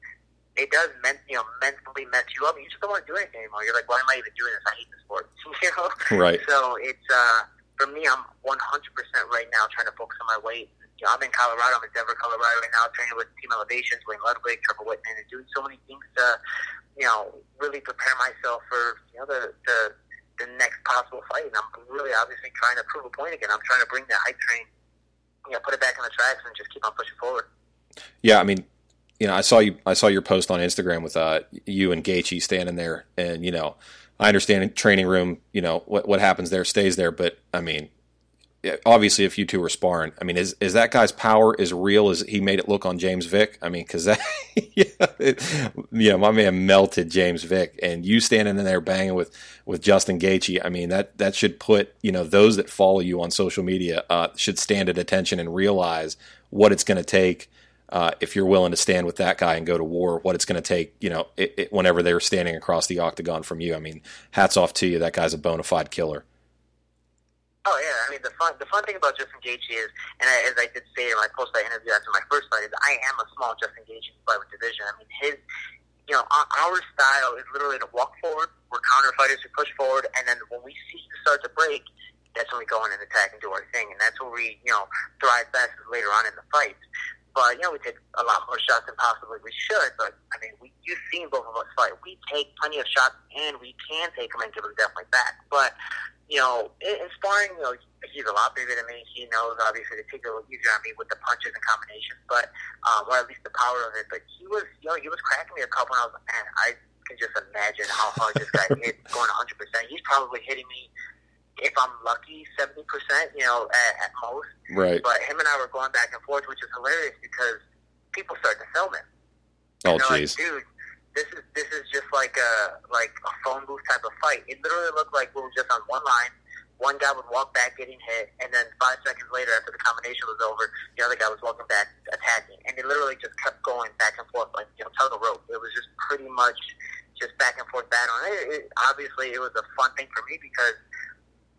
Speaker 4: it does men, you know mentally mess you up. You just don't want to do anything anymore. You're like, why am I even doing this? I hate the sport. [LAUGHS] you know.
Speaker 2: Right.
Speaker 4: So it's uh for me, I'm 100% right now trying to focus on my weight. You know, I'm in Colorado. I'm in Denver, Colorado right now, training with Team Elevations, Duane Ludwig, Trevor Whitman, and doing so many things to, you know, really prepare myself for you know the the the next possible fight. And I'm really obviously trying to prove a point again. I'm trying to bring the hype train, you know, put it back on the tracks and just keep on pushing forward.
Speaker 2: Yeah, I mean, you know, I saw you. I saw your post on Instagram with uh, you and Gaethje standing there, and you know, I understand in training room. You know what what happens there stays there, but I mean, obviously, if you two were sparring, I mean, is is that guy's power as real as he made it look on James Vick? I mean, because that, [LAUGHS] yeah, it, know, my man melted James Vick, and you standing in there banging with with Justin Gaethje. I mean, that that should put you know those that follow you on social media uh, should stand at attention and realize what it's going to take. Uh, if you're willing to stand with that guy and go to war, what it's going to take, you know, it, it, whenever they're standing across the octagon from you. I mean, hats off to you. That guy's a bona fide killer.
Speaker 4: Oh yeah, I mean the fun the fun thing about Justin Gaethje is, and I, as I did say in my post fight interview after my first fight, is I am a small Justin Gaethje flyweight division. I mean his, you know, our style is literally to walk forward. We're counter fighters who push forward, and then when we see to start to break, that's when we go in and attack and do our thing, and that's where we, you know, thrive best later on in the fights. But you know, we take a lot more shots than possibly we should. But I mean, we you've seen both of us fight. We take plenty of shots, and we can take them and give them definitely back. But you know, in, in sparring, you know, he's a lot bigger than me. He knows obviously to take it a little easier on me with the punches and combinations, but um, or at least the power of it. But he was, you know, he was cracking me a couple, and I was like, man, I can just imagine how hard this guy [LAUGHS] hit going 100. percent He's probably hitting me. If I'm lucky, seventy percent, you know, at, at most.
Speaker 2: Right.
Speaker 4: But him and I were going back and forth, which is hilarious because people start to film it.
Speaker 2: Oh,
Speaker 4: jeez. Like, dude, this is this is just like a like a phone booth type of fight. It literally looked like we were just on one line. One guy would walk back getting hit, and then five seconds later, after the combination was over, the other guy was walking back attacking, and it literally just kept going back and forth like you know tug of rope. It was just pretty much just back and forth battle. It, it, obviously, it was a fun thing for me because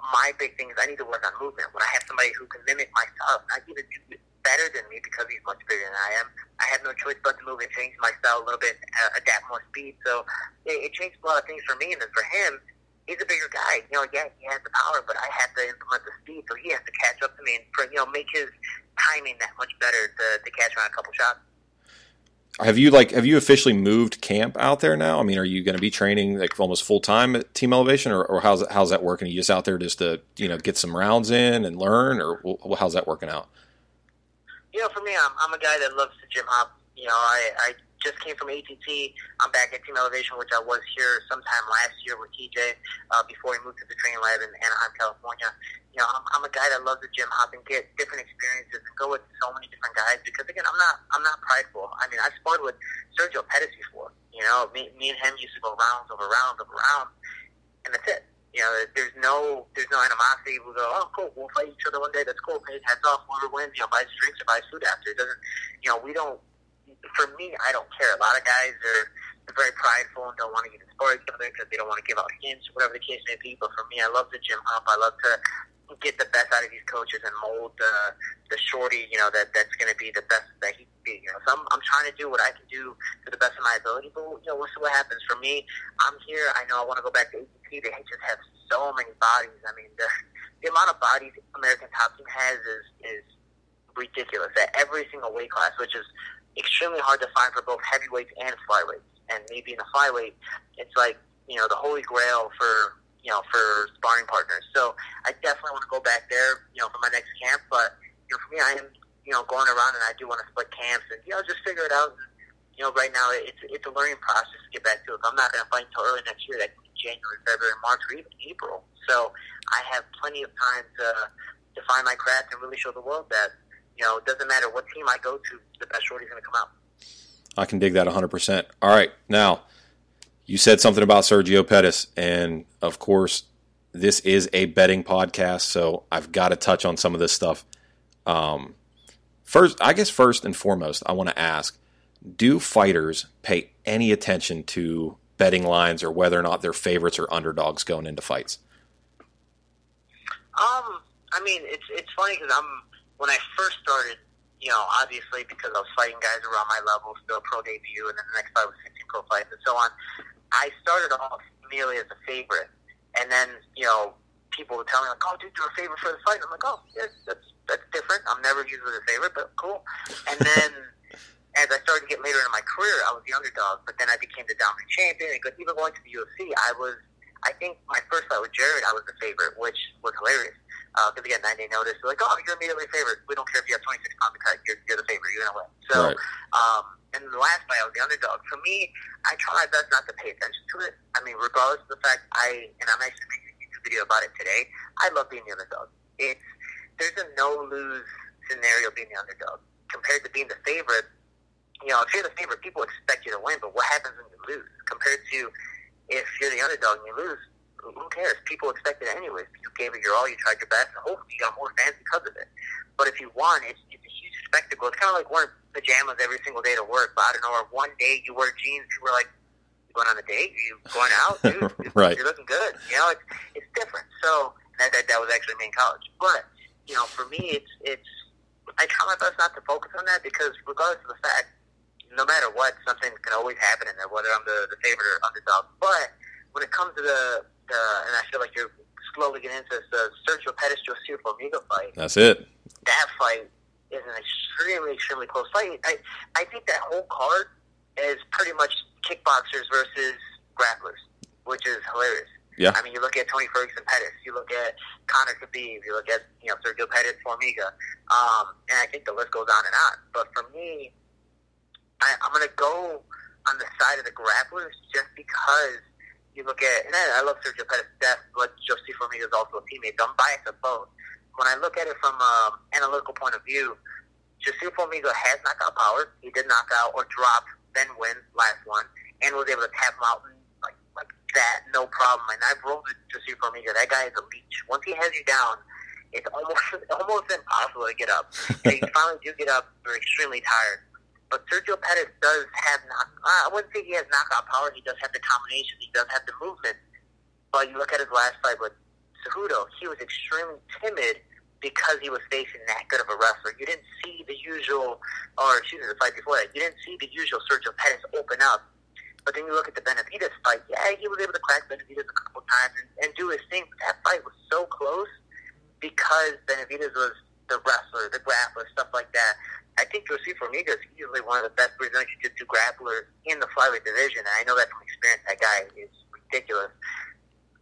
Speaker 4: my big thing is I need to work on movement. When I have somebody who can mimic my stuff, not even do better than me because he's much bigger than I am. I have no choice but to move and change my style a little bit, uh, adapt more speed. So it, it changed a lot of things for me. And then for him, he's a bigger guy. You know, yeah, he has the power, but I have to implement the speed, so he has to catch up to me and for, you know make his timing that much better to, to catch around a couple shots.
Speaker 2: Have you like have you officially moved camp out there now? I mean, are you going to be training like almost full time at Team Elevation, or, or how's how's that working? Are you just out there just to you know get some rounds in and learn, or how's that working out?
Speaker 4: you know, for me, I'm, I'm a guy that loves to gym hop. You know, I, I just came from ATT. I'm back at Team Elevation, which I was here sometime last year with TJ uh, before he moved to the training lab in Anaheim, California. You know, I'm, I'm a guy that loves to gym hop and get different experiences and go with so many different guys because again, I'm not I'm not prideful. I mean, I sparred with Sergio Pettis before. You know, me, me and him used to go rounds over rounds over rounds, and that's it. You know, there's no there's no animosity. We go, oh, cool, we'll fight each other one day. That's cool. Hey, heads off. Whoever wins, you know, buys drinks or buys food after. It doesn't, you know, we don't. For me, I don't care. A lot of guys are very prideful and don't want to get each other because they don't want to give out hints, whatever the case may be. But for me, I love the gym hop. I love to get the best out of these coaches and mold the the shorty, you know, that that's going to be the best that he can be. You know, so I'm, I'm trying to do what I can do to the best of my ability. But you know, we'll see what happens. For me, I'm here. I know I want to go back to ATT. They just have so many bodies. I mean, the, the amount of bodies American Top Team has is is ridiculous at every single weight class, which is extremely hard to find for both heavyweights and flyweights. And maybe in the flyweight, it's like you know the holy grail for you know for sparring partners. So I definitely want to go back there, you know, for my next camp. But you know, for me, I am you know going around and I do want to split camps and you know just figure it out. You know, right now it's it's a learning process to get back to it. If I'm not going to fight until early next year, that January, February, March, or even April. So I have plenty of time to to find my craft and really show the world that you know it doesn't matter what team I go to, the best shorty is going to come out.
Speaker 2: I can dig that 100%. All right, now you said something about Sergio Pettis, and of course, this is a betting podcast, so I've got to touch on some of this stuff. Um, first, I guess first and foremost, I want to ask: Do fighters pay any attention to betting lines or whether or not they're favorites or underdogs going into fights?
Speaker 4: Um, I mean, it's it's funny because I'm when I first started, you know, obviously because I was fighting guys around my level, still pro debut, and then the next fight was 15 pro fights and so on. I started off merely as a favorite, and then you know people would tell me like, "Oh, dude, you're a favorite for the fight." I'm like, "Oh, yes, that's that's different. I'm never usually a favorite, but cool." And then [LAUGHS] as I started to get later in my career, I was the underdog, but then I became the dominant champion. And even going to the UFC, I was, I think my first fight with Jared, I was the favorite, which was hilarious. Because uh, again, nine day notice, they're like, oh, you're immediately favorite. We don't care if you have 26 pounds to cut, you're, you're the favorite, you're going to win. So, right. um, and the last fight, I was the underdog. For me, I try my best not to pay attention to it. I mean, regardless of the fact I, and I'm actually making a YouTube video about it today, I love being the underdog. It's, there's a no lose scenario being the underdog compared to being the favorite. You know, if you're the favorite, people expect you to win, but what happens when you lose? Compared to if you're the underdog and you lose, who cares? People expect it anyways. You gave it your all, you tried your best, and hopefully you got more fans because of it. But if you won, it's, it's a huge spectacle. It's kind of like wearing pajamas every single day to work. But I don't know, or one day you wear jeans, you were like, you going on a date? Are you going out? Dude, [LAUGHS]
Speaker 2: right.
Speaker 4: You're looking good. You know, it's, it's different. So that, that, that was actually me in college. But, you know, for me, it's, it's, I try my best not to focus on that because regardless of the fact, no matter what, something can always happen in there, whether I'm the, the favorite or underdog. But when it comes to the, the and I feel like you're slowly getting into this, the Sergio Pettis José Formiga fight.
Speaker 2: That's it.
Speaker 4: That fight is an extremely, extremely close fight. I, I think that whole card is pretty much kickboxers versus grapplers, which is hilarious.
Speaker 2: Yeah.
Speaker 4: I mean, you look at Tony Ferguson Pettis, you look at Conor Khabib, you look at you know Sergio Pettis Formiga, um, and I think the list goes on and on. But for me, I, I'm going to go on the side of the grapplers just because you look at, and I, I love Sergio Pettis to death, but José Formiga is also a teammate. So I'm biased of both. When I look at it from an analytical point of view, José Formiga has knockout power. He did knock out or drop Ben Nguyen last one, and was able to tap him out like like that, no problem. And I've rolled with José Formiga. That guy is a leech. Once he has you down, it's almost [LAUGHS] almost impossible to get up. and you [LAUGHS] finally do get up, you're extremely tired. But Sergio Pettis does have knock. I wouldn't say he has knockout power. He does have the combination. He does have the movement. But you look at his last fight with Cejudo, he was extremely timid because he was facing that good of a wrestler. You didn't see the usual, or excuse me, the fight before that, you didn't see the usual Sergio Pettis open up. But then you look at the Benavides fight, yeah, he was able to crack Benavides a couple times and, and do his thing. But that fight was so close because Benavides was the wrestler, the grappler, stuff like that. I think José Formiga is easily one of the best Brazilian Jiu-Jitsu grapplers in the flyweight division, and I know that from experience. That guy is ridiculous.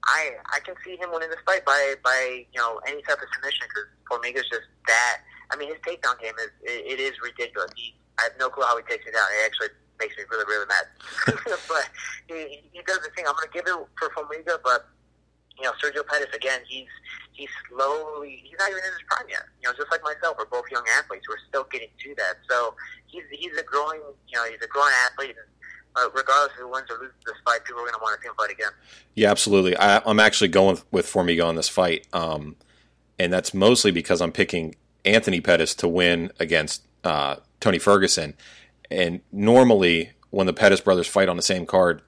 Speaker 4: I I can see him winning this fight by by you know any type of submission because Formiga's just that. I mean, his takedown game is it, it is ridiculous. He I have no clue how he takes it down. It actually makes me really really mad. [LAUGHS] but he he does the thing. I'm going to give it for Formiga, but you know Sergio Pettis again. He's he's slowly. He's not even in his prime yet. You know, just like myself, we're both young athletes. We're still getting to that. So he's he's a growing. You know, he's a growing athlete. And, uh, regardless of who wins or loses this fight, people are going to want to see him fight again.
Speaker 2: Yeah, absolutely. I, I'm actually going with Formiga on this fight, um, and that's mostly because I'm picking Anthony Pettis to win against uh, Tony Ferguson. And normally, when the Pettis brothers fight on the same card,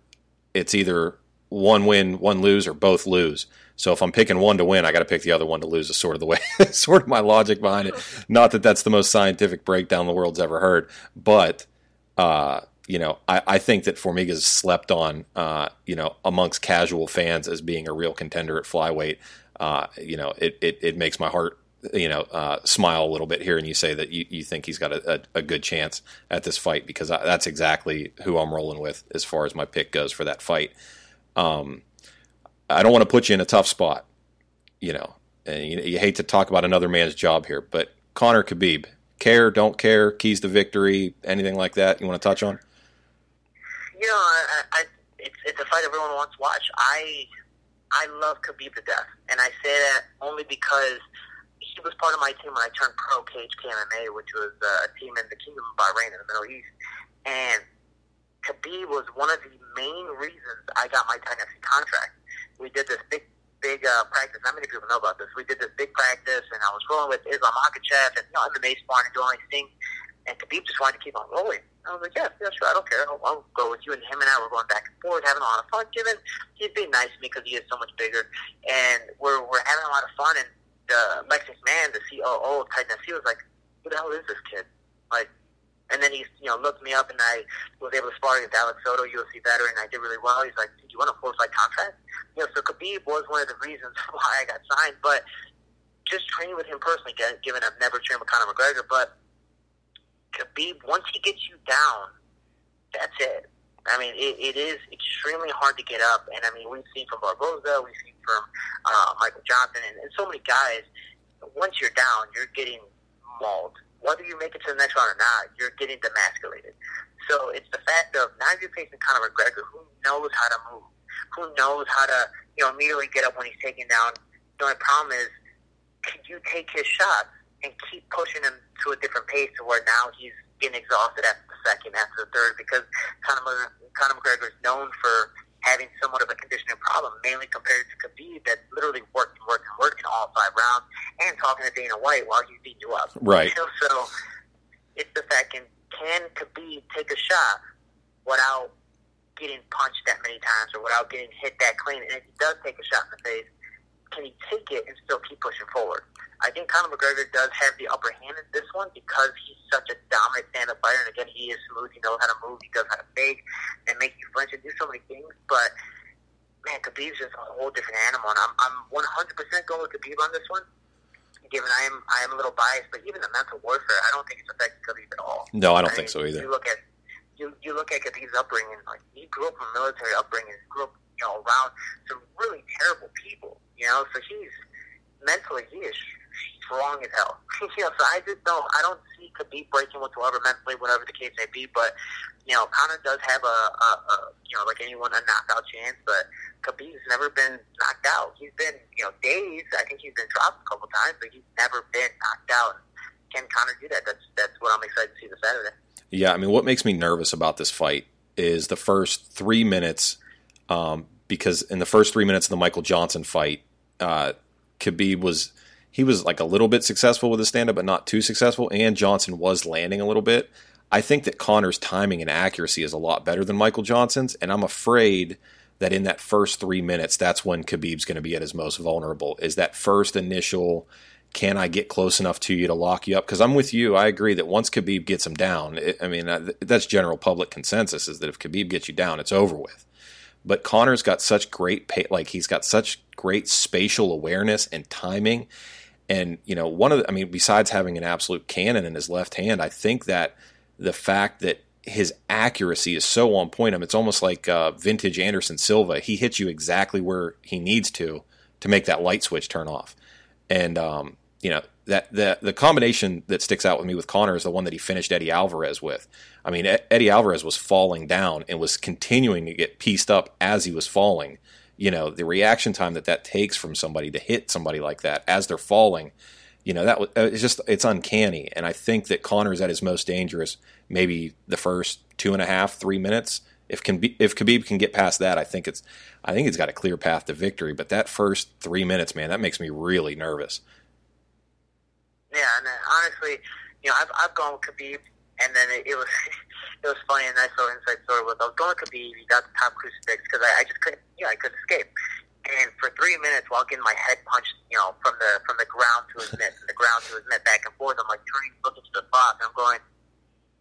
Speaker 2: it's either one win, one lose, or both lose. So if I'm picking one to win, I got to pick the other one to lose. Is sort of the way, [LAUGHS] sort of my logic behind it. Not that that's the most scientific breakdown the world's ever heard, but uh, you know, I, I think that Formiga's slept on, uh, you know, amongst casual fans as being a real contender at flyweight. Uh, you know, it, it, it makes my heart, you know, uh, smile a little bit here. And you say that you, you think he's got a, a, a good chance at this fight because I, that's exactly who I'm rolling with as far as my pick goes for that fight. Um, I don't want to put you in a tough spot, you know, and you, you hate to talk about another man's job here, but Conor Khabib, care, don't care, keys to victory, anything like that you want to touch on?
Speaker 4: you know, I, I, it's it's a fight everyone wants to watch. I I love Khabib to death, and I say that only because he was part of my team when I turned pro Cage KMMA, which was uh, a team in the Kingdom of Bahrain in the Middle East, and Khabib was one of the main reasons I got my Dynasty contract. We did this big big uh, practice. Not many people know about this. We did this big practice, and I was rolling with Islam Makhachev and you know, MMA sparring and doing all these things. And Khabib just wanted to keep on rolling. I was like, yeah, yeah, sure, I don't care. I'll, I'll go with you. And him and I were going back and forth, having a lot of fun. Given he's being nice to me because he is so much bigger, and we're we're having a lot of fun. And uh, Lex McMahon, the COO of Titan FC, was like, who the hell is this kid? Like, and then he you know looked me up, and I was able to spar against Alex Soto, UFC veteran. I did really well. He's like, do you want a full fight contract? You know, so Khabib was one of the reasons [LAUGHS] why I got signed, but just training with him personally, given I've never trained with Conor McGregor, but Khabib, once he gets you down, that's it. I mean, it, it is extremely hard to get up. And I mean, we've seen from Barboza, we've seen from uh, Michael Johnson, and, and so many guys. Once you're down, you're getting mauled. Whether you make it to the next round or not, you're getting demasculated. So it's the fact of now you're facing Conor McGregor, who knows how to move, who knows how to you know immediately get up when he's taken down. The only problem is can you take his shots and keep pushing him to a different pace to where now he's getting exhausted after the second, after the third, because Conor, Conor McGregor is known for having somewhat of a conditioning problem, mainly compared to Khabib that literally worked and worked and worked in all five rounds and talking to Dana White while he's beating you up.
Speaker 2: Right.
Speaker 4: Know, so it's the fact can can Khabib take a shot without getting punched that many times or without getting hit that clean? And if he does take a shot in the face, can he take it and still keep pushing forward? I think Conor McGregor does have the upper hand in this one because he's such a dominant stand-up fighter. And again, he is smooth. He knows how to move. He knows how to fake and make you flinch and do so many things. But man, Khabib's just a whole different animal. And I'm I'm 100% going with Khabib on this one. Given I am I am a little biased, but even the mental warfare, I don't think it's affected Khabib at all.
Speaker 2: No, I don't
Speaker 4: I
Speaker 2: think
Speaker 4: mean,
Speaker 2: so either.
Speaker 4: You look at you you look at Khabib's upbringing. Like he grew up from a military upbringing. He grew up you know around some really terrible people. You know, so he's mentally he is strong as hell. [LAUGHS] you know, so I just don't I don't see Khabib breaking whatsoever mentally, whatever the case may be. But you know, Conor does have a, a, a you know like anyone a knockout chance, but Khabib's never been knocked out. He's been you know dazed. I think he's been dropped a couple times, but he's never been knocked out. Can Conor do that? That's that's what I'm excited to see this Saturday.
Speaker 2: Yeah, I mean, what makes me nervous about this fight is the first three minutes, um, because in the first three minutes of the Michael Johnson fight, uh, Khabib was he was like a little bit successful with his stand up, but not too successful, and Johnson was landing a little bit. I think that Conor's timing and accuracy is a lot better than Michael Johnson's, and I'm afraid that in that first three minutes, that's when Khabib's going to be at his most vulnerable. Is that first initial can I get close enough to you to lock you up? Because I'm with you. I agree that once Khabib gets him down, it, I mean, uh, that's general public consensus is that if Khabib gets you down, it's over with. But Conor's got such great, pay, like, he's got such great spatial awareness and timing. And, you know, one of the, I mean, besides having an absolute cannon in his left hand, I think that the fact that his accuracy is so on point, I mean, it's almost like uh, vintage Anderson Silva. He hits you exactly where he needs to to make that light switch turn off. And, um, you know that the the combination that sticks out with me with Conor is the one that he finished Eddie Alvarez with. I mean, Eddie Alvarez was falling down and was continuing to get pieced up as he was falling. You know, the reaction time that that takes from somebody to hit somebody like that as they're falling, you know, that uh, it's just it's uncanny. And I think that Conor is at his most dangerous maybe the first two and a half, three minutes. If can be, if Khabib can get past that, I think it's I think he's got a clear path to victory. But that first three minutes, man, that makes me really nervous.
Speaker 4: Yeah, and honestly, you know, I've I've gone with Khabib, and then it, it was [LAUGHS] it was funny, and nice little inside story was I was going with Khabib, he got the top crucifix because I, I just couldn't, you know, I couldn't escape. And for three minutes, while getting my head punched, you know, from the from the ground to his mitt, from the ground to his mitt, back and forth, I'm like turning, looking to the clock, and I'm going,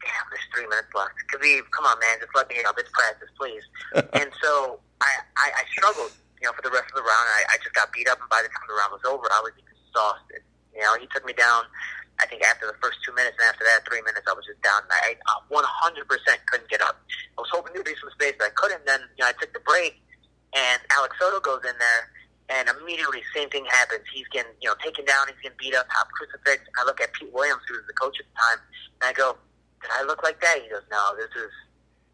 Speaker 4: damn, there's three minutes left. Khabib, come on, man, just let me out. Let's practice, please. [LAUGHS] and so I, I I struggled, you know, for the rest of the round. I, I just got beat up, and by the time the round was over, I was exhausted. You know, he took me down. I think after the first two minutes, and after that three minutes, I was just down. I uh, 100% couldn't get up. I was hoping to be some space, but I couldn't. Then you know, I took the break, and Alex Soto goes in there, and immediately same thing happens. He's getting you know taken down. He's getting beat up. Top crucifix. I look at Pete Williams, who was the coach at the time, and I go, "Did I look like that?" He goes, "No, this is."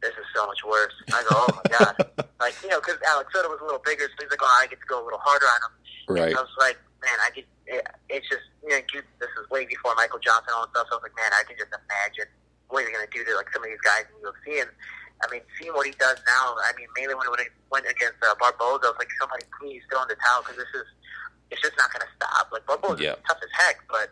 Speaker 4: This is so much worse. I go, oh my god! [LAUGHS] like you know, because Alex Soto was a little bigger, so he's like, oh, I get to go a little harder on him.
Speaker 2: Right.
Speaker 4: And I was like, man, I could. It, it's just you know, you, this is way before Michael Johnson and all that stuff. So I was like, man, I can just imagine what he's going to do to like some of these guys in UFC. And I mean, seeing what he does now. I mean, mainly when he went against uh, Barboza, I was like, somebody please throw in the towel because this is it's just not going to stop. Like Barboza
Speaker 2: Yeah.
Speaker 4: is tough as heck, but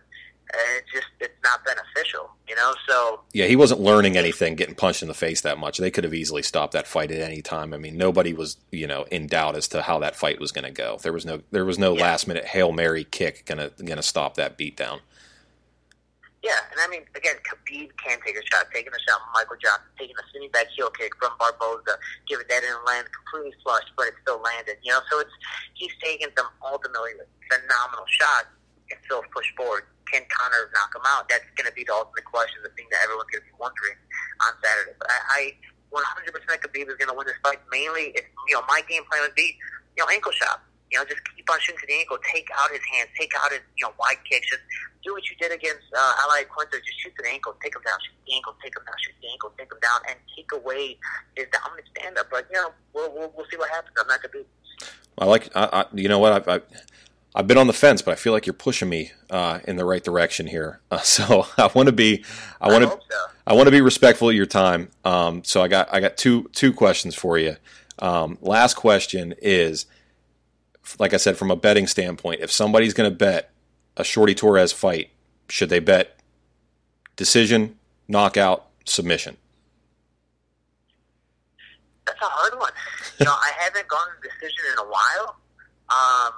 Speaker 4: uh, it's just it's not beneficial, know. So
Speaker 2: Yeah, he wasn't learning anything getting punched in the face that much. They could have easily stopped that fight at any time. I mean, nobody was, you know, in doubt as to how that fight was going to go. There was no there was no
Speaker 4: Yeah.
Speaker 2: last minute Hail Mary kick going to going to stop that beatdown.
Speaker 4: Yeah, and I mean, again, Khabib can take a shot, taking a shot Michael Johnson, taking a spinning back heel kick from Barboza, giving that in a land completely flushed, but it still landed. You know, so it's he's taking some ultimately phenomenal shots and still push forward. Can Conor knock him out? That's going to be the ultimate question, the thing that everyone's going to be wondering on Saturday. But I, I 100% Khabib is going to win this fight. Mainly, if, you know, my game plan would be, you know, ankle shot. You know, just keep on shooting to the ankle, take out his hands, take out his, you know, wide kicks. Just do what you did against uh, Al Iaquinta. Just shoot to the ankle, take him down, shoot the ankle, take him down, shoot the ankle, take him down, and take away his dominant stand-up. But, you know, we'll, we'll, we'll see what happens. I'm not going to be
Speaker 2: I like I, I you know what I, I I've been on the fence, but I feel like you're pushing me uh, in the right direction here. [LAUGHS] Uh, so I want to be, I want to,
Speaker 4: so.
Speaker 2: I want to be respectful of your time. Um, so I got, I got two, two questions for you. Um, last question is, like I said, from a betting standpoint, if somebody's going to bet a Shorty Torres fight, should they bet decision, knockout, submission?
Speaker 4: That's a hard one. you know, I haven't gone to decision in a while. Um,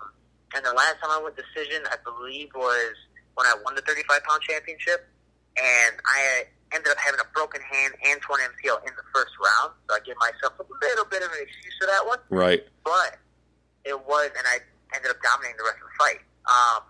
Speaker 4: and the last time I went decision, I believe, was when I won the 35 pound championship, and I ended up having a broken hand and torn MCL in the first round. So I give myself a little bit of an excuse for that one.
Speaker 2: Right.
Speaker 4: But it was, and I ended up dominating the rest of the fight. Um,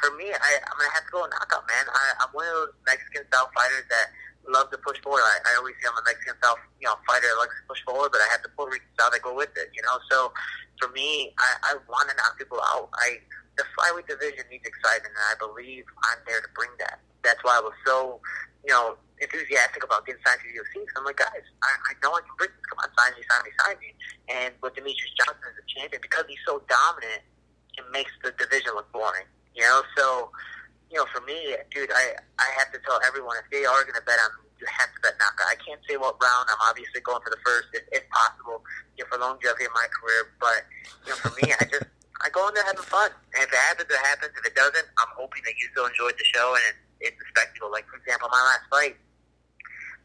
Speaker 4: for me, I, I'm gonna have to go knockout, man. I, I'm one of those Mexican style fighters that love to push forward. I, I always say I'm a Mexican style, you know, fighter that likes to push forward, but I have the Puerto Rican style that go with it, you know. So for me, I, I want to knock people out. I the flyweight division needs excitement, and I believe I'm there to bring that. That's why I was so, you know, enthusiastic about getting signed to the UFC. Cause I'm like, guys, I, I know I can bring this. Come on, sign me, sign me, sign me. And with Demetrious Johnson as a champion, because he's so dominant, it makes the division look boring. You know, so you know, for me, dude, I I have to tell everyone if they are going to bet on me, you have to bet knockout. I can't say what round. I'm obviously going for the first, if, if possible, you know, for longevity in my career. But you know, for me, I just I go in there having fun. And if it happens, it happens. If it doesn't, I'm hoping that you still enjoyed the show and it's, it's a spectacle. Like for example, my last fight,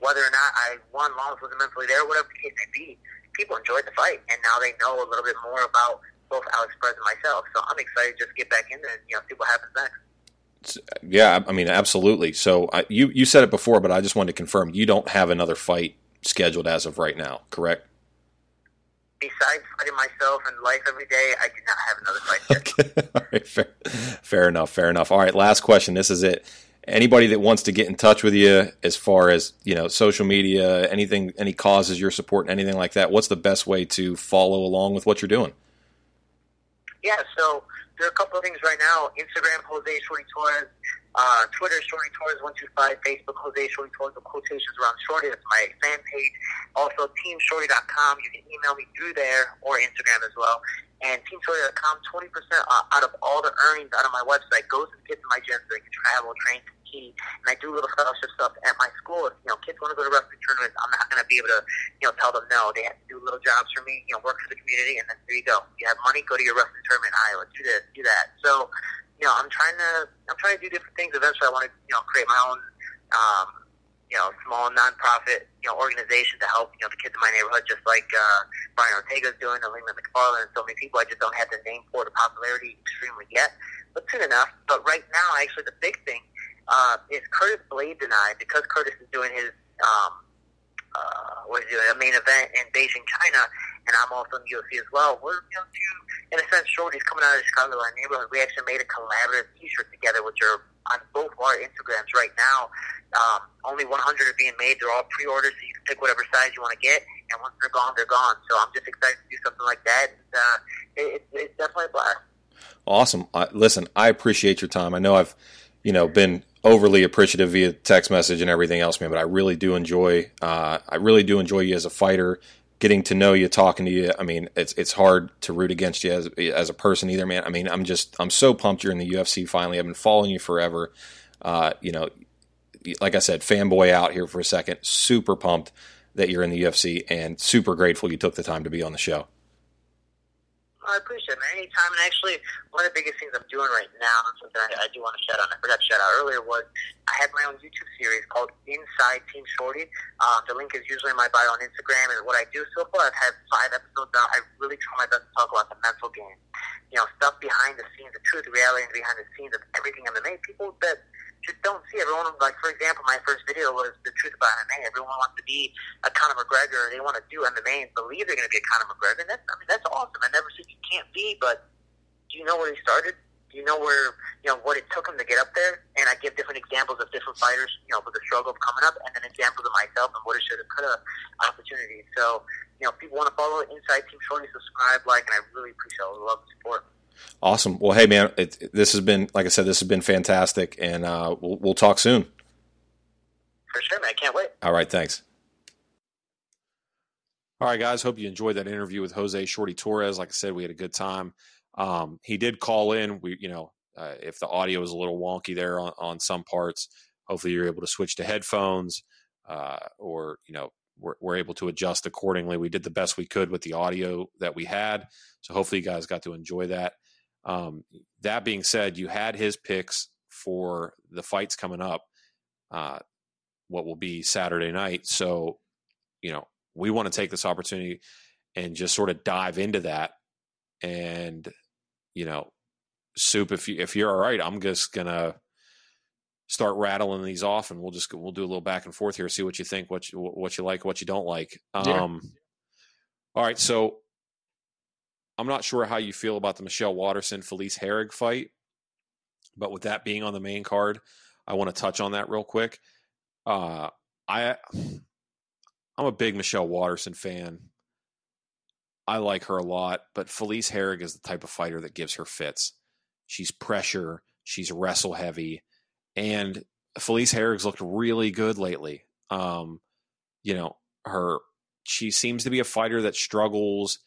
Speaker 4: whether or not I won, Lawless wasn't mentally there, whatever the case may be, people enjoyed the fight, and now they know a little bit more about both Alex Perez and myself. So I'm excited to just get back in there and you know see what happens next.
Speaker 2: Yeah, I mean, absolutely. So I, you you said it before, but I just wanted to confirm you don't have another fight scheduled as of right now, correct?
Speaker 4: Besides fighting myself and life every day, I do not have another fight.
Speaker 2: Okay. [LAUGHS] All right, fair, fair enough. Fair enough. All right, last question. This is it. Anybody that wants to get in touch with you, as far as you know, social media, anything, any causes you're supporting, anything like that, what's the best way to follow along with what you're doing?
Speaker 4: Yeah, so there are a couple of things right now. Instagram, Jose Shorty Torres. Uh, Twitter, Shorty Torres125. Facebook, Jose Shorty Torres with quotations around Shorty. That's my fan page. Also, TeamShorty.com. You can email me through there or Instagram as well. And TeamShorty.com, 20% out of all the earnings out of my website goes to the kids in my gym so they can travel, train, compete. And I do little fellowship stuff at my school. If, you know, kids want to go to wrestling tournaments, I'm not going to be able to, you know, tell them no. They have to do little jobs for me, you know, work for the community, and then there you go. You have money, go to your wrestling tournament in Iowa. Do this, do that. So, you know, I'm trying to, I'm trying to do different things. Eventually, I want to, you know, create my own, um, you know, small nonprofit, you know, organization to help, you know, the kids in my neighborhood, just like uh, Brian Ortega's doing, and Lena McFarland, and so many people. I just don't have the name for the popularity extremely yet, but soon enough. But right now, actually, the big thing uh, is Curtis Blaydes I, because Curtis is doing his, um, uh, what is doing, a main event in Beijing, China, and I'm also in the UFC as well. We're, you know, two, in a sense, shorties coming out of the Chicago neighborhood. We actually made a collaborative T-shirt together, which are on both our Instagrams right now. Um, only 100 are being made. They're all pre-orders, so you can pick whatever size you want to get. And once they're gone, they're gone. So I'm just excited to do something like that. And, uh, it, it's definitely a blast.
Speaker 2: Awesome. Uh, listen, I appreciate your time. I know I've, you know, been overly appreciative via text message and everything else, man. But I really do enjoy. Uh, I really do enjoy you as a fighter. Getting to know you, talking to you. I mean, it's it's hard to root against you as as a person either, man. I mean, I'm just I'm so pumped you're in the UFC finally. I've been following you forever. Uh, you know, like I said, fanboy out here for a second. Super pumped that you're in the UFC and super grateful you took the time to be on the show.
Speaker 4: I appreciate it, man. Anytime. And actually, one of the biggest things I'm doing right now, and something I, I do want to shout out, I forgot to shout out earlier, was I have my own YouTube series called Inside Team Shorty. Um, the link is usually in my bio on Instagram. And what I do so far, I've had five episodes out. I really try my best to talk about the mental game. You know, stuff behind the scenes, the truth, the reality, and behind the scenes of everything MMA. People that just don't see everyone. Like for example, my first video was the truth about MMA. Everyone wants to be a Conor McGregor. They want to do MMA and believe they're going to be a Conor McGregor. And that's I mean that's awesome. I never said you can't be, but do you know where he started? Do you know where you know what it took him to get up there? And I give different examples of different fighters, you know, with the struggle of coming up, and then examples of myself and what it should have, could have opportunities. So you know, people want to follow Inside Team Shorty, subscribe, like, and I really appreciate all the love and support.
Speaker 2: Awesome. Well, hey man, it, this has been like I said, this has been fantastic, and uh, we'll, we'll talk soon.
Speaker 4: For sure, man. I can't wait.
Speaker 2: All right, thanks. All right, guys. Hope you enjoyed that interview with Jose Shorty Torres. Like I said, we had a good time. Um, he did call in. We, you know, uh, if the audio is a little wonky there on, on some parts, hopefully you're able to switch to headphones, uh, or you know, we're, we're able to adjust accordingly. We did the best we could with the audio that we had, so hopefully you guys got to enjoy that. Um, that being said, you had his picks for the fights coming up, uh, what will be Saturday night. So, you know, we want to take this opportunity and just sort of dive into that. And, you know, soup, if you if you're all right, I'm just gonna start rattling these off, and we'll just we'll do a little back and forth here, see what you think, what you, what you like, what you don't like. Um,
Speaker 3: Yeah.
Speaker 2: All right, so I'm not sure how you feel about the Michelle Waterson Felice Herrig fight, but with that being on the main card, I want to touch on that real quick. Uh, I I'm a big Michelle Waterson fan. I like her a lot, but Felice Herrig is the type of fighter that gives her fits. She's pressure, she's wrestle heavy, and Felice Herrig's looked really good lately. Um, you know, her she seems to be a fighter that struggles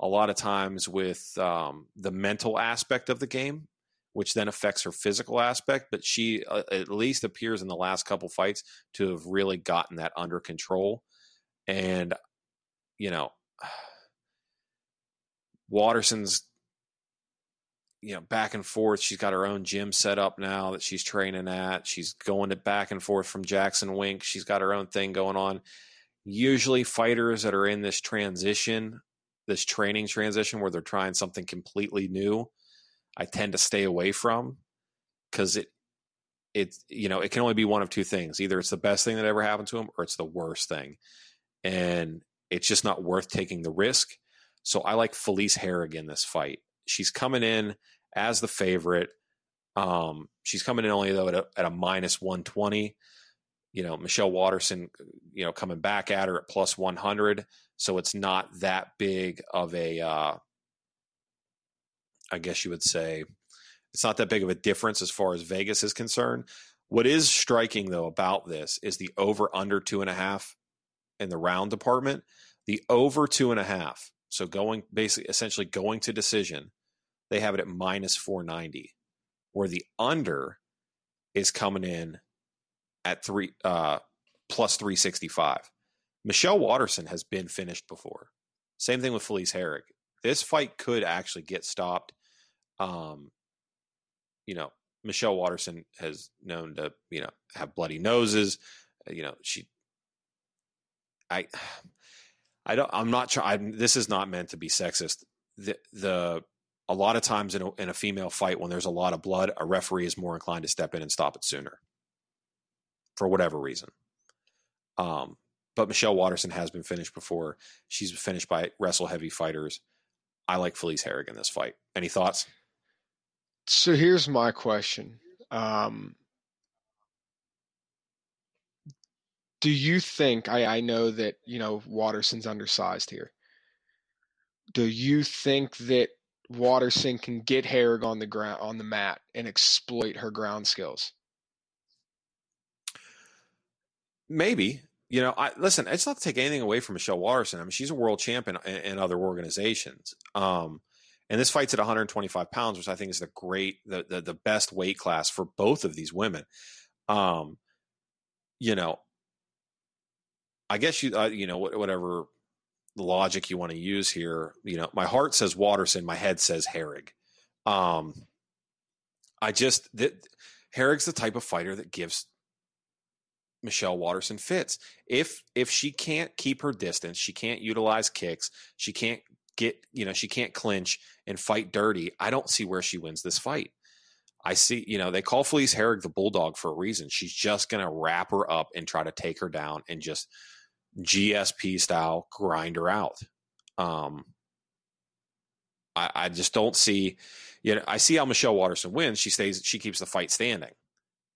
Speaker 2: a lot of times with um, the mental aspect of the game, which then affects her physical aspect. But she uh, at least appears in the last couple fights to have really gotten that under control. And you know, [SIGHS] Waterson's you know back and forth. She's got her own gym set up now that she's training at. She's going to back and forth from Jackson Wink. She's got her own thing going on. Usually, fighters that are in this transition, this training transition where they're trying something completely new, I tend to stay away from because it it you know it can only be one of two things. Either it's the best thing that ever happened to them, or it's the worst thing, and it's just not worth taking the risk. So I like Felice Herrig in this fight. She's coming in as the favorite. Um, she's coming in only though at a, at a minus one twenty. You know, Michelle Waterson, you know, coming back at her at plus one hundred. So it's not that big of a, uh, I guess you would say, it's not that big of a difference as far as Vegas is concerned. What is striking though about this is the over under two and a half in the round department. The over two and a half so going basically essentially going to decision, they have it at minus 490, where the under is coming in at three uh, plus 365. Michelle Waterson has been finished before. Same thing with Felice Herrig. This fight could actually get stopped. Um, you know, Michelle Waterson has known to, you know, have bloody noses. You know, she I [SIGHS] I don't. I'm not trying. This is not meant to be sexist. The the a lot of times in a, in a female fight when there's a lot of blood, a referee is more inclined to step in and stop it sooner, for whatever reason. Um, but Michelle Waterson has been finished before. She's finished by wrestle heavy fighters. I like Felice Herrig in this fight. Any thoughts?
Speaker 3: So here's my question. Um, do you think I, I know that you know Waterson's undersized here? Do you think that Waterson can get Herrig on the ground on the mat and exploit her ground skills?
Speaker 2: Maybe. You know, I listen. It's not to take anything away from Michelle Waterson. I mean, she's a world champion in, in other organizations. Um, and this fight's at 125 pounds, which I think is the great, the the, the best weight class for both of these women. Um, you know, I guess you uh, you know whatever logic you want to use here. You know, my heart says Waterson, my head says Herrig. Um, I just that Herrig's the type of fighter that gives Michelle Waterson fits. If if she can't keep her distance, she can't utilize kicks, she can't get you know she can't clinch and fight dirty. I don't see where she wins this fight. I see, you know, they call Felice Herrig the bulldog for a reason. She's just going to wrap her up and try to take her down and just GSP style grind her out. Um, I, I just don't see, you know, I see how Michelle Waterson wins. She stays, she keeps the fight standing.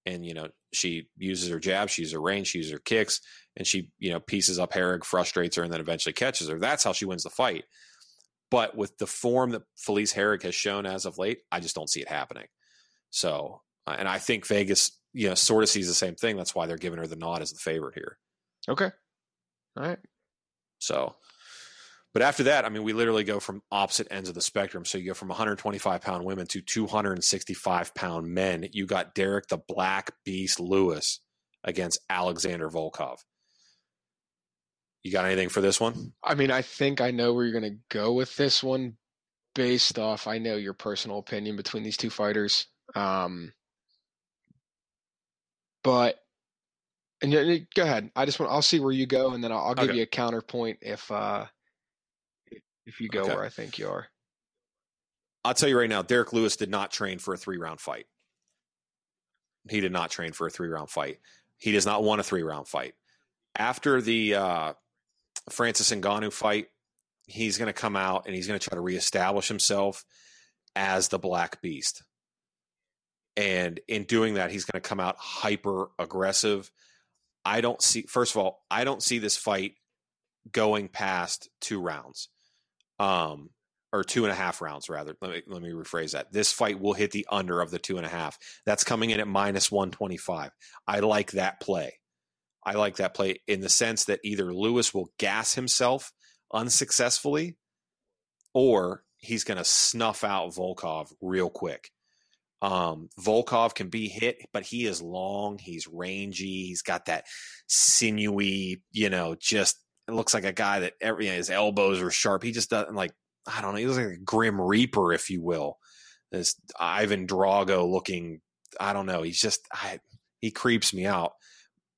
Speaker 2: And, you know, she uses her jab, she uses her range, she uses her kicks, and she, you know, pieces up Herrig, frustrates her, and then eventually catches her. That's how she wins the fight. But with the form that Felice Herrig has shown as of late, I just don't see it happening. So, uh, and I think Vegas, you know, sort of sees the same thing. That's why they're giving her the nod as the favorite here.
Speaker 3: Okay. All right.
Speaker 2: So, But after that, I mean, we literally go from opposite ends of the spectrum. So you go from 125 pound women to 265 pound men. You got Derrick the Black Beast Lewis against Alexander Volkov. You got anything for this one?
Speaker 3: I mean, I think I know where you're going to go with this one based off, I know your personal opinion between these two fighters. Um, but, and go ahead. I just want, I'll see where you go and then I'll, I'll give
Speaker 2: Okay.
Speaker 3: you a counterpoint if, uh, if you go
Speaker 2: Okay.
Speaker 3: where I think you are.
Speaker 2: I'll tell you right now, Derrick Lewis did not train for a three round fight. He did not train for a three round fight. He does not want a three round fight. After the uh, Francis Ngannou fight, he's going to come out and he's going to try to reestablish himself as the Black Beast. And in doing that, he's going to come out hyper aggressive. I don't see, first of all, I don't see this fight going past two rounds. Um, or two and a half rounds rather. Let me let me rephrase that. This fight will hit the under of the two and a half. That's coming in at minus one twenty five. I like that play. I like that play in the sense that either Lewis will gas himself unsuccessfully, or he's going to snuff out Volkov real quick. Um, Volkov can be hit, but he is long. He's rangy. He's got that sinewy, you know, just it looks like a guy that every you know, his elbows are sharp. He just doesn't like I don't know. He looks like a grim reaper, if you will. This Ivan Drago looking. I don't know. He's just I, he creeps me out,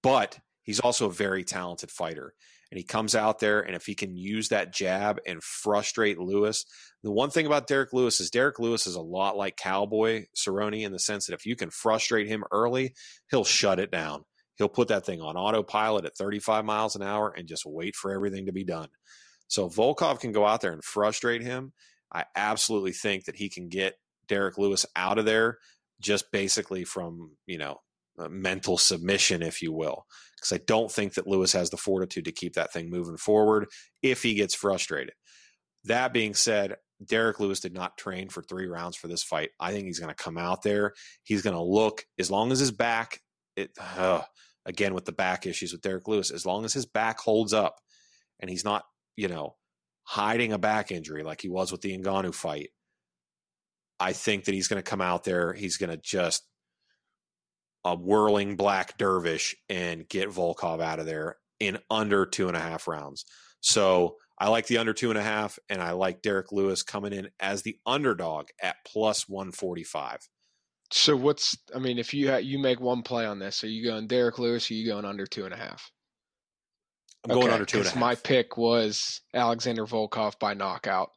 Speaker 2: but he's also a very talented fighter. And he comes out there, and if he can use that jab and frustrate Lewis, the one thing about Derrick Lewis is Derrick Lewis is a lot like Cowboy Cerrone in the sense that if you can frustrate him early, he'll shut it down. He'll put that thing on autopilot at 35 miles an hour and just wait for everything to be done. So Volkov can go out there and frustrate him. I absolutely think that he can get Derrick Lewis out of there just basically from, you know, mental submission, if you will. Because I don't think that Lewis has the fortitude to keep that thing moving forward if he gets frustrated. That being said, Derrick Lewis did not train for three rounds for this fight. I think he's going to come out there. He's going to look, as long as his back, it, uh, again, with the back issues with Derrick Lewis, as long as his back holds up and he's not you know, hiding a back injury like he was with the Ngannou fight, I think that he's going to come out there. He's going to just a whirling black dervish and get Volkov out of there in under two and a half rounds. So I like the under two and a half, and I like Derrick Lewis coming in as the underdog at plus 145.
Speaker 3: So what's, I mean, if you, ha- you make one play on this, are you going Derrick Lewis or are you going under two and a half?
Speaker 2: I'm going
Speaker 3: Okay,
Speaker 2: under two and a half.
Speaker 3: My pick was Alexander Volkov by knockout,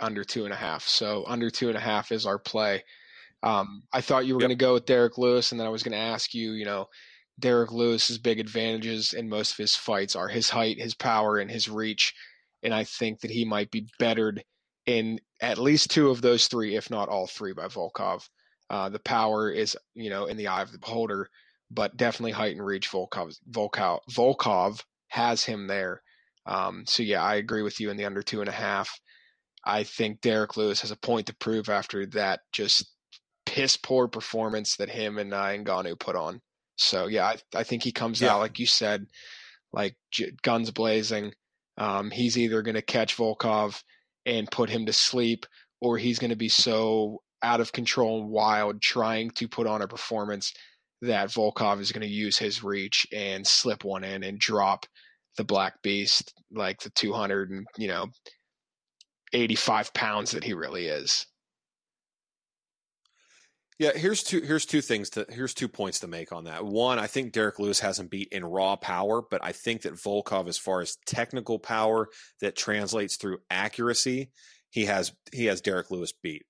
Speaker 3: under two and a half. So under two and a half is our play. Um, I thought you were
Speaker 2: Yep.
Speaker 3: going to go with Derrick Lewis, and then I was going to ask you, you know, Derrick Lewis's big advantages in most of his fights are his height, his power, and his reach. And I think that he might be bettered in at least two of those three, if not all three, by Volkov. Uh, the power is, you know, in the eye of the beholder, but definitely height and reach. Volkov, Volkov, Volkov has him there. Um, so yeah, I agree with you in the under two and a half. I think Derrick Lewis has a point to prove after that just piss poor performance that him and uh, Ngannou put on. So yeah, I, I think he comes
Speaker 2: Yeah.
Speaker 3: out like you said, like j- guns blazing. Um, he's either going to catch Volkov and put him to sleep, or he's going to be so out of control and wild trying to put on a performance that Volkov is going to use his reach and slip one in and drop the Black Beast like the 200 and you know 85 pounds that he really is.
Speaker 2: Yeah, here's two here's two things to here's two points to make on that. One, I think Derrick Lewis hasn't beat in raw power, but I think that Volkov, as far as technical power that translates through accuracy, he has he has Derrick Lewis beat.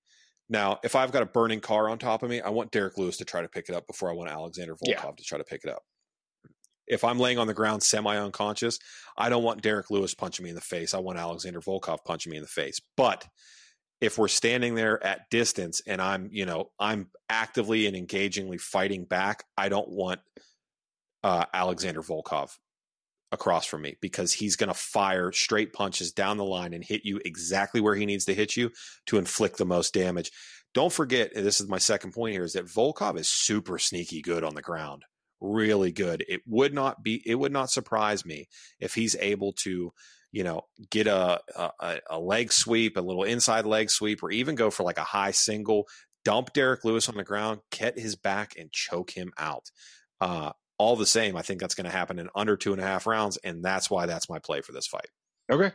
Speaker 2: Now, if I've got a burning car on top of me, I want Derrick Lewis to try to pick it up before I want Alexander Volkov
Speaker 3: Yeah.
Speaker 2: to try to pick it up. If I'm laying on the ground semi unconscious, I don't want Derrick Lewis punching me in the face. I want Alexander Volkov punching me in the face. But if we're standing there at distance and I'm, you know, I'm actively and engagingly fighting back, I don't want uh, Alexander Volkov across from me because he's going to fire straight punches down the line and hit you exactly where he needs to hit you to inflict the most damage. Don't forget, this is my second point here, is that Volkov is super sneaky good on the ground. Really good. It would not be, it would not surprise me if he's able to you know, get a, a, a leg sweep, a little inside leg sweep, or even go for like a high single, dump Derrick Lewis on the ground, get his back, and choke him out. Uh, all the same, I think that's going to happen in under two and a half rounds, and that's why that's my play for this fight.
Speaker 3: Okay.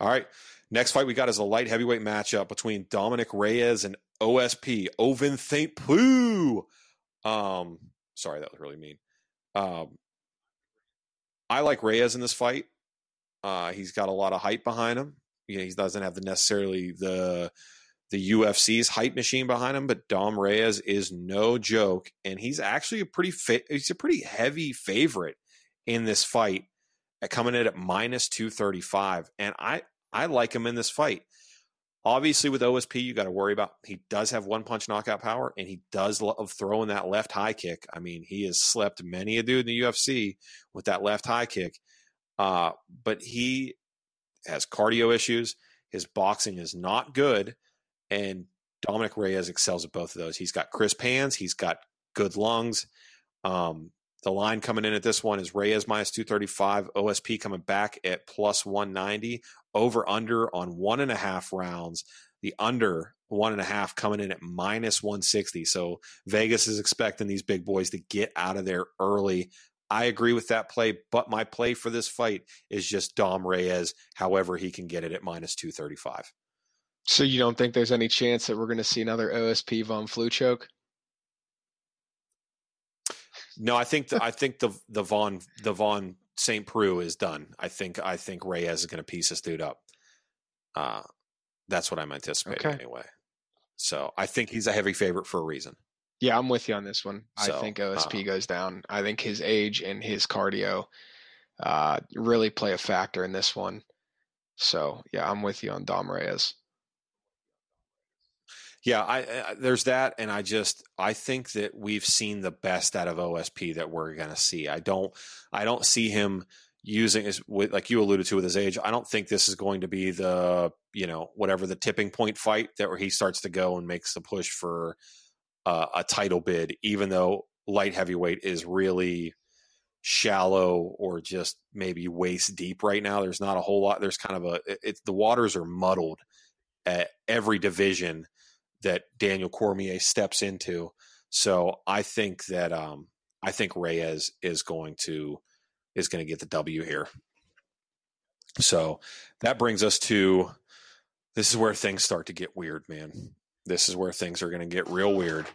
Speaker 2: All right. Next fight we got is a light heavyweight matchup between Dominic Reyes and OSP Ovin St. Poo. Um, sorry, that was really mean. Um, I like Reyes in this fight. Uh, he's got a lot of hype behind him. You know, he doesn't have the necessarily the the UFC's hype machine behind him, but Dom Reyes is no joke, and he's actually a pretty fa- he's a pretty heavy favorite in this fight, at coming in at minus two thirty five, and I I like him in this fight. Obviously, with OSP, you got to worry about he does have one punch knockout power, and he does love throwing that left high kick. I mean, he has slept many a dude in the UFC with that left high kick. Uh, but he has cardio issues. His boxing is not good, and Dominic Reyes excels at both of those. He's got crisp hands. He's got good lungs. Um, the line coming in at this one is Reyes minus 235, OSP coming back at plus 190, over under on one and a half rounds. The under one and a half coming in at minus 160. So Vegas is expecting these big boys to get out of there early. I agree with that play, but my play for this fight is just Dom Reyes, however, he can get it at minus 235.
Speaker 3: So you don't think there's any chance that we're going to see another OSP Von Flue choke?
Speaker 2: No, I think the, I think the the Von the Von St. Preux is done. I think I think Reyes is going to piece this dude up. Uh, that's what I'm anticipating okay. anyway. So I think he's a heavy favorite for a reason.
Speaker 3: Yeah, I'm with you on this one. So, I think OSP uh, goes down. I think his age and his cardio uh, really play a factor in this one. So yeah, I'm with you on Dom Reyes
Speaker 2: yeah, I, I, there's that, and I just I think that we've seen the best out of OSP that we're going to see. I don't I don't see him using his like you alluded to with his age. I don't think this is going to be the you know whatever the tipping point fight that where he starts to go and makes the push for uh, a title bid, even though light heavyweight is really shallow or just maybe waist deep right now. There's not a whole lot. There's kind of a it's the waters are muddled at every division that Daniel Cormier steps into. So I think that um, I think Reyes is going to is going to get the W here. So that brings us to this is where things start to get weird, man. This is where things are going to get real weird.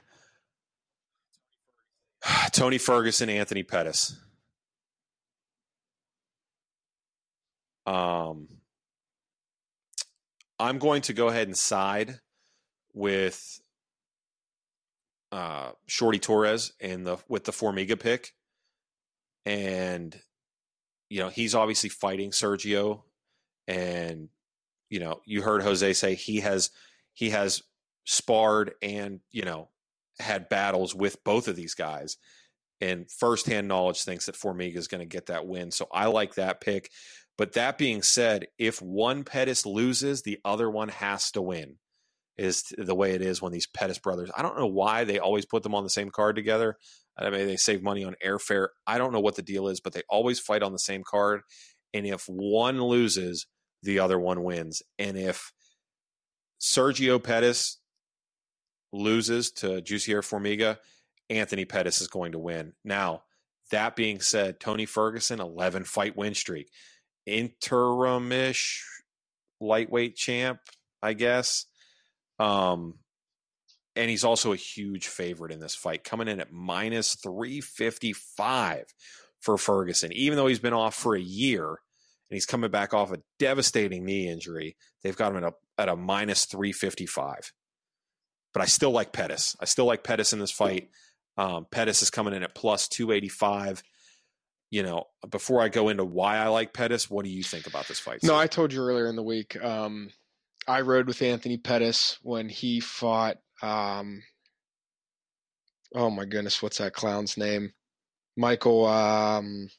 Speaker 2: [SIGHS] Tony Ferguson, Anthony Pettis. Um, I'm going to go ahead and side with uh, Shorty Torres and the with the Formiga pick, and you know he's obviously fighting Sergio, and you know you heard Jose say he has he has sparred and you know had battles with both of these guys, and firsthand knowledge thinks that Formiga is going to get that win. So I like that pick. But that being said, if one Pettis loses, the other one has to win is the way it is when these Pettis brothers. I don't know why they always put them on the same card together. I mean, they save money on airfare. I don't know what the deal is, but they always fight on the same card. And if one loses, the other one wins. And if Sergio Pettis loses to Jussier Formiga, Anthony Pettis is going to win. Now, that being said, Tony Ferguson, 11 fight win streak, interimish lightweight champ, I guess. Um, and he's also a huge favorite in this fight, coming in at minus 355 for Ferguson. Even though he's been off for a year and he's coming back off a devastating knee injury, they've got him at a, at a minus 355. But I still like Pettis. I still like Pettis in this fight. Um, Pettis is coming in at plus 285. You know, before I go into why I like Pettis, what do you think about this fight?
Speaker 3: No, I told you earlier in the week. Um, I rode with Anthony Pettis when he fought. Um, oh my goodness, what's that clown's name? Michael. Um,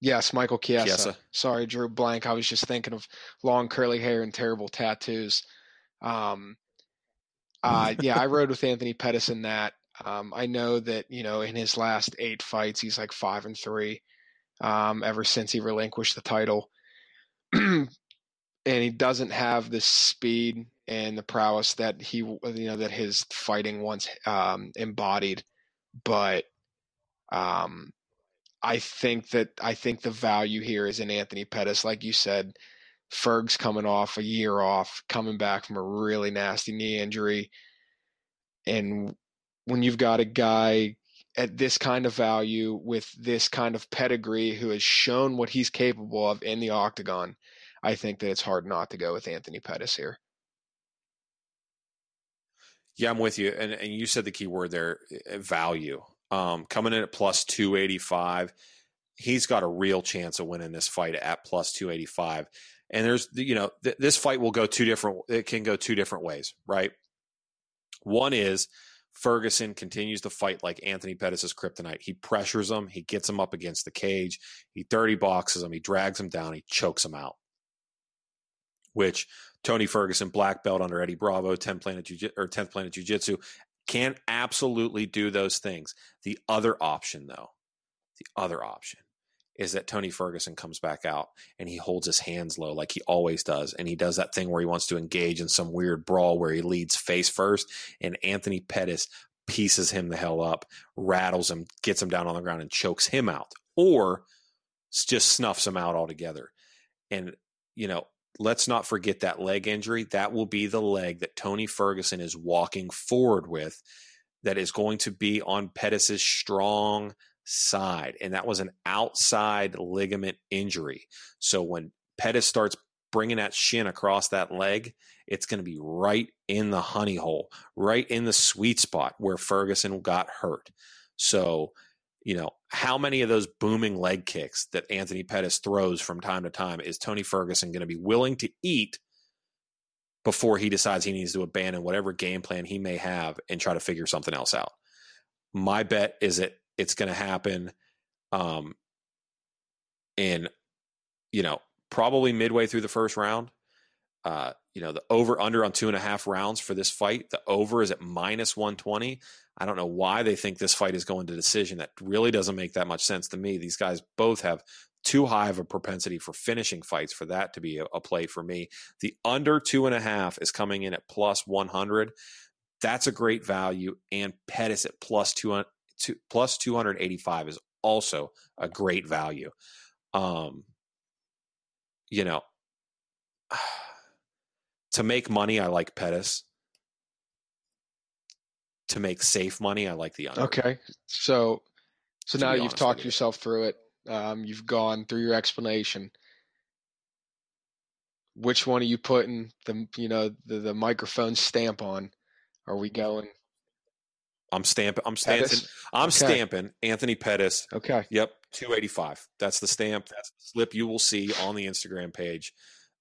Speaker 3: yes, Michael Chiesa. Chiesa. Sorry, Drew Blank. I was just thinking of long curly hair and terrible tattoos. Um, uh, [LAUGHS] yeah, I rode with Anthony Pettis in that. Um, I know that you know in his last eight fights, he's like five and three. um, ever since he relinquished the title. [CLEARS THROAT] and he doesn't have the speed and the prowess that he you know that his fighting once um, embodied but um, I think that I think the value here is in Anthony Pettis like you said Ferg's coming off a year off coming back from a really nasty knee injury and when you've got a guy at this kind of value with this kind of pedigree who has shown what he's capable of in the octagon I think that it's hard not to go with Anthony Pettis here.
Speaker 2: Yeah, I'm with you. And and you said the key word there, eh, value. Um, coming in at plus 285, he's got a real chance of winning this fight at plus 285. And there's, you know, th- this fight will go two different. It can go two different ways, right? One is Ferguson continues to fight like Anthony Pettis' kryptonite. He pressures him. He gets him up against the cage. He dirty boxes him. He drags him down. He chokes him out. Which Tony Ferguson, black belt under Eddie Bravo, 10 planet Jiu- or 10th planet jiu-jitsu, can absolutely do those things. The other option though, the other option is that Tony Ferguson comes back out and he holds his hands low like he always does. And he does that thing where he wants to engage in some weird brawl where he leads face first. And Anthony Pettis pieces him the hell up, rattles him, gets him down on the ground, and chokes him out, or just snuffs him out altogether. And, you know, let's not forget that leg injury. That will be the leg that Tony Ferguson is walking forward with that is going to be on Pettis's strong side. And that was an outside ligament injury. So when Pettis starts bringing that shin across that leg, it's going to be right in the honey hole, right in the sweet spot where Ferguson got hurt. So you know, how many of those booming leg kicks that Anthony Pettis throws from time to time is Tony Ferguson going to be willing to eat before he decides he needs to abandon whatever game plan he may have and try to figure something else out? My bet is that it's going to happen um, in, you know, probably midway through the first round. Uh, you know, the over under on two and a half rounds for this fight, the over is at minus 120. I don't know why they think this fight is going to decision. That really doesn't make that much sense to me. These guys both have too high of a propensity for finishing fights for that to be a, a play for me. The under two and a half is coming in at plus 100. That's a great value. And Pettis at plus, 200, plus 285 is also a great value. Um, you know, [SIGHS] to make money, I like Pettis to make safe money, I like the under.
Speaker 3: Okay, so so now you've talked you. yourself through it. Um, you've gone through your explanation. Which one are you putting the you know the, the microphone stamp on? Are we going?
Speaker 2: I'm stamping. I'm stamping. I'm okay. stamping Anthony Pettis.
Speaker 3: Okay.
Speaker 2: Yep. 285. That's the stamp. That's the slip you will see on the Instagram page.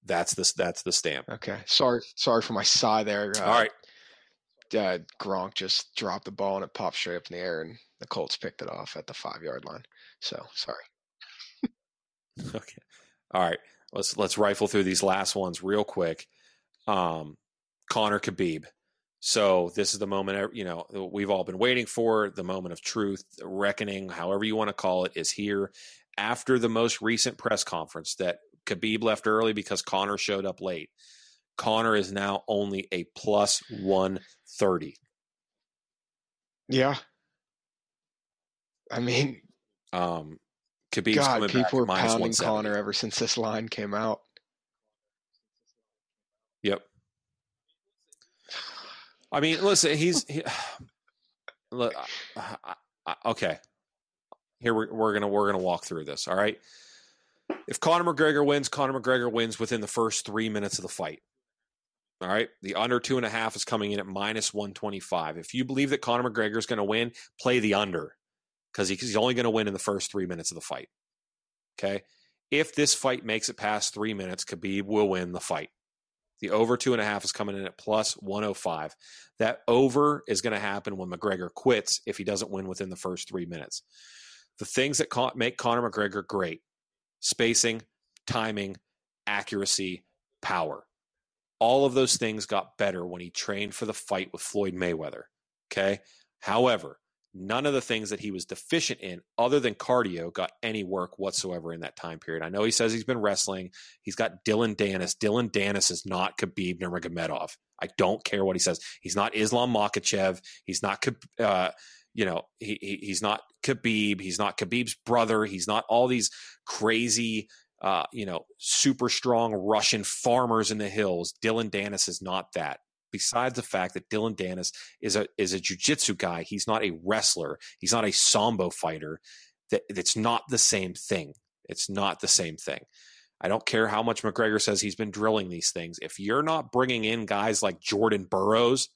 Speaker 2: That's the that's the stamp.
Speaker 3: Okay. Sorry. Sorry for my sigh there.
Speaker 2: Uh, All right
Speaker 3: uh, Gronk just dropped the ball and it popped straight up in the air, and the Colts picked it off at the five yard line. So sorry. [LAUGHS]
Speaker 2: okay, all right. Let's let's rifle through these last ones real quick. Um, Conor Khabib. So this is the moment you know we've all been waiting for. The moment of truth, reckoning, however you want to call it, is here. After the most recent press conference that Khabib left early because Conor showed up late. Conor is now only a plus 130.
Speaker 3: Yeah. I mean,
Speaker 2: um, Khabib's
Speaker 3: God, people were pounding Conor ever since this line came out.
Speaker 2: Yep. I mean, listen, he's he, [SIGHS] look, okay. Here we're, we're gonna we're gonna walk through this. All right. If Conor McGregor wins, Conor McGregor wins within the first three minutes of the fight. All right. The under two and a half is coming in at minus 125. If you believe that Conor McGregor is going to win, play the under because he's only going to win in the first three minutes of the fight. Okay. If this fight makes it past three minutes, Khabib will win the fight. The over two and a half is coming in at plus 105. That over is going to happen when McGregor quits if he doesn't win within the first three minutes. The things that make Conor McGregor great spacing, timing, accuracy, power all of those things got better when he trained for the fight with Floyd Mayweather. Okay. However, None of the things that he was deficient in, other than cardio, got any work whatsoever in that time period. I know he says he's been wrestling. He's got Dillon Danis. Dillon Danis is not Khabib Nurmagomedov. I don't care what he says. He's not Islam Makhachev. He's not, uh, you know, he, he, he's not Khabib. He's not Khabib's brother. He's not all these crazy, uh, you know, super strong Russian farmers in the hills. Dillon Danis is not that besides the fact that Dillon Danis is a is a jujitsu guy, he's not a wrestler. He's not a sambo fighter. That it's not the same thing. It's not the same thing. I don't care how much McGregor says he's been drilling these things. If you're not bringing in guys like Jordan Burroughs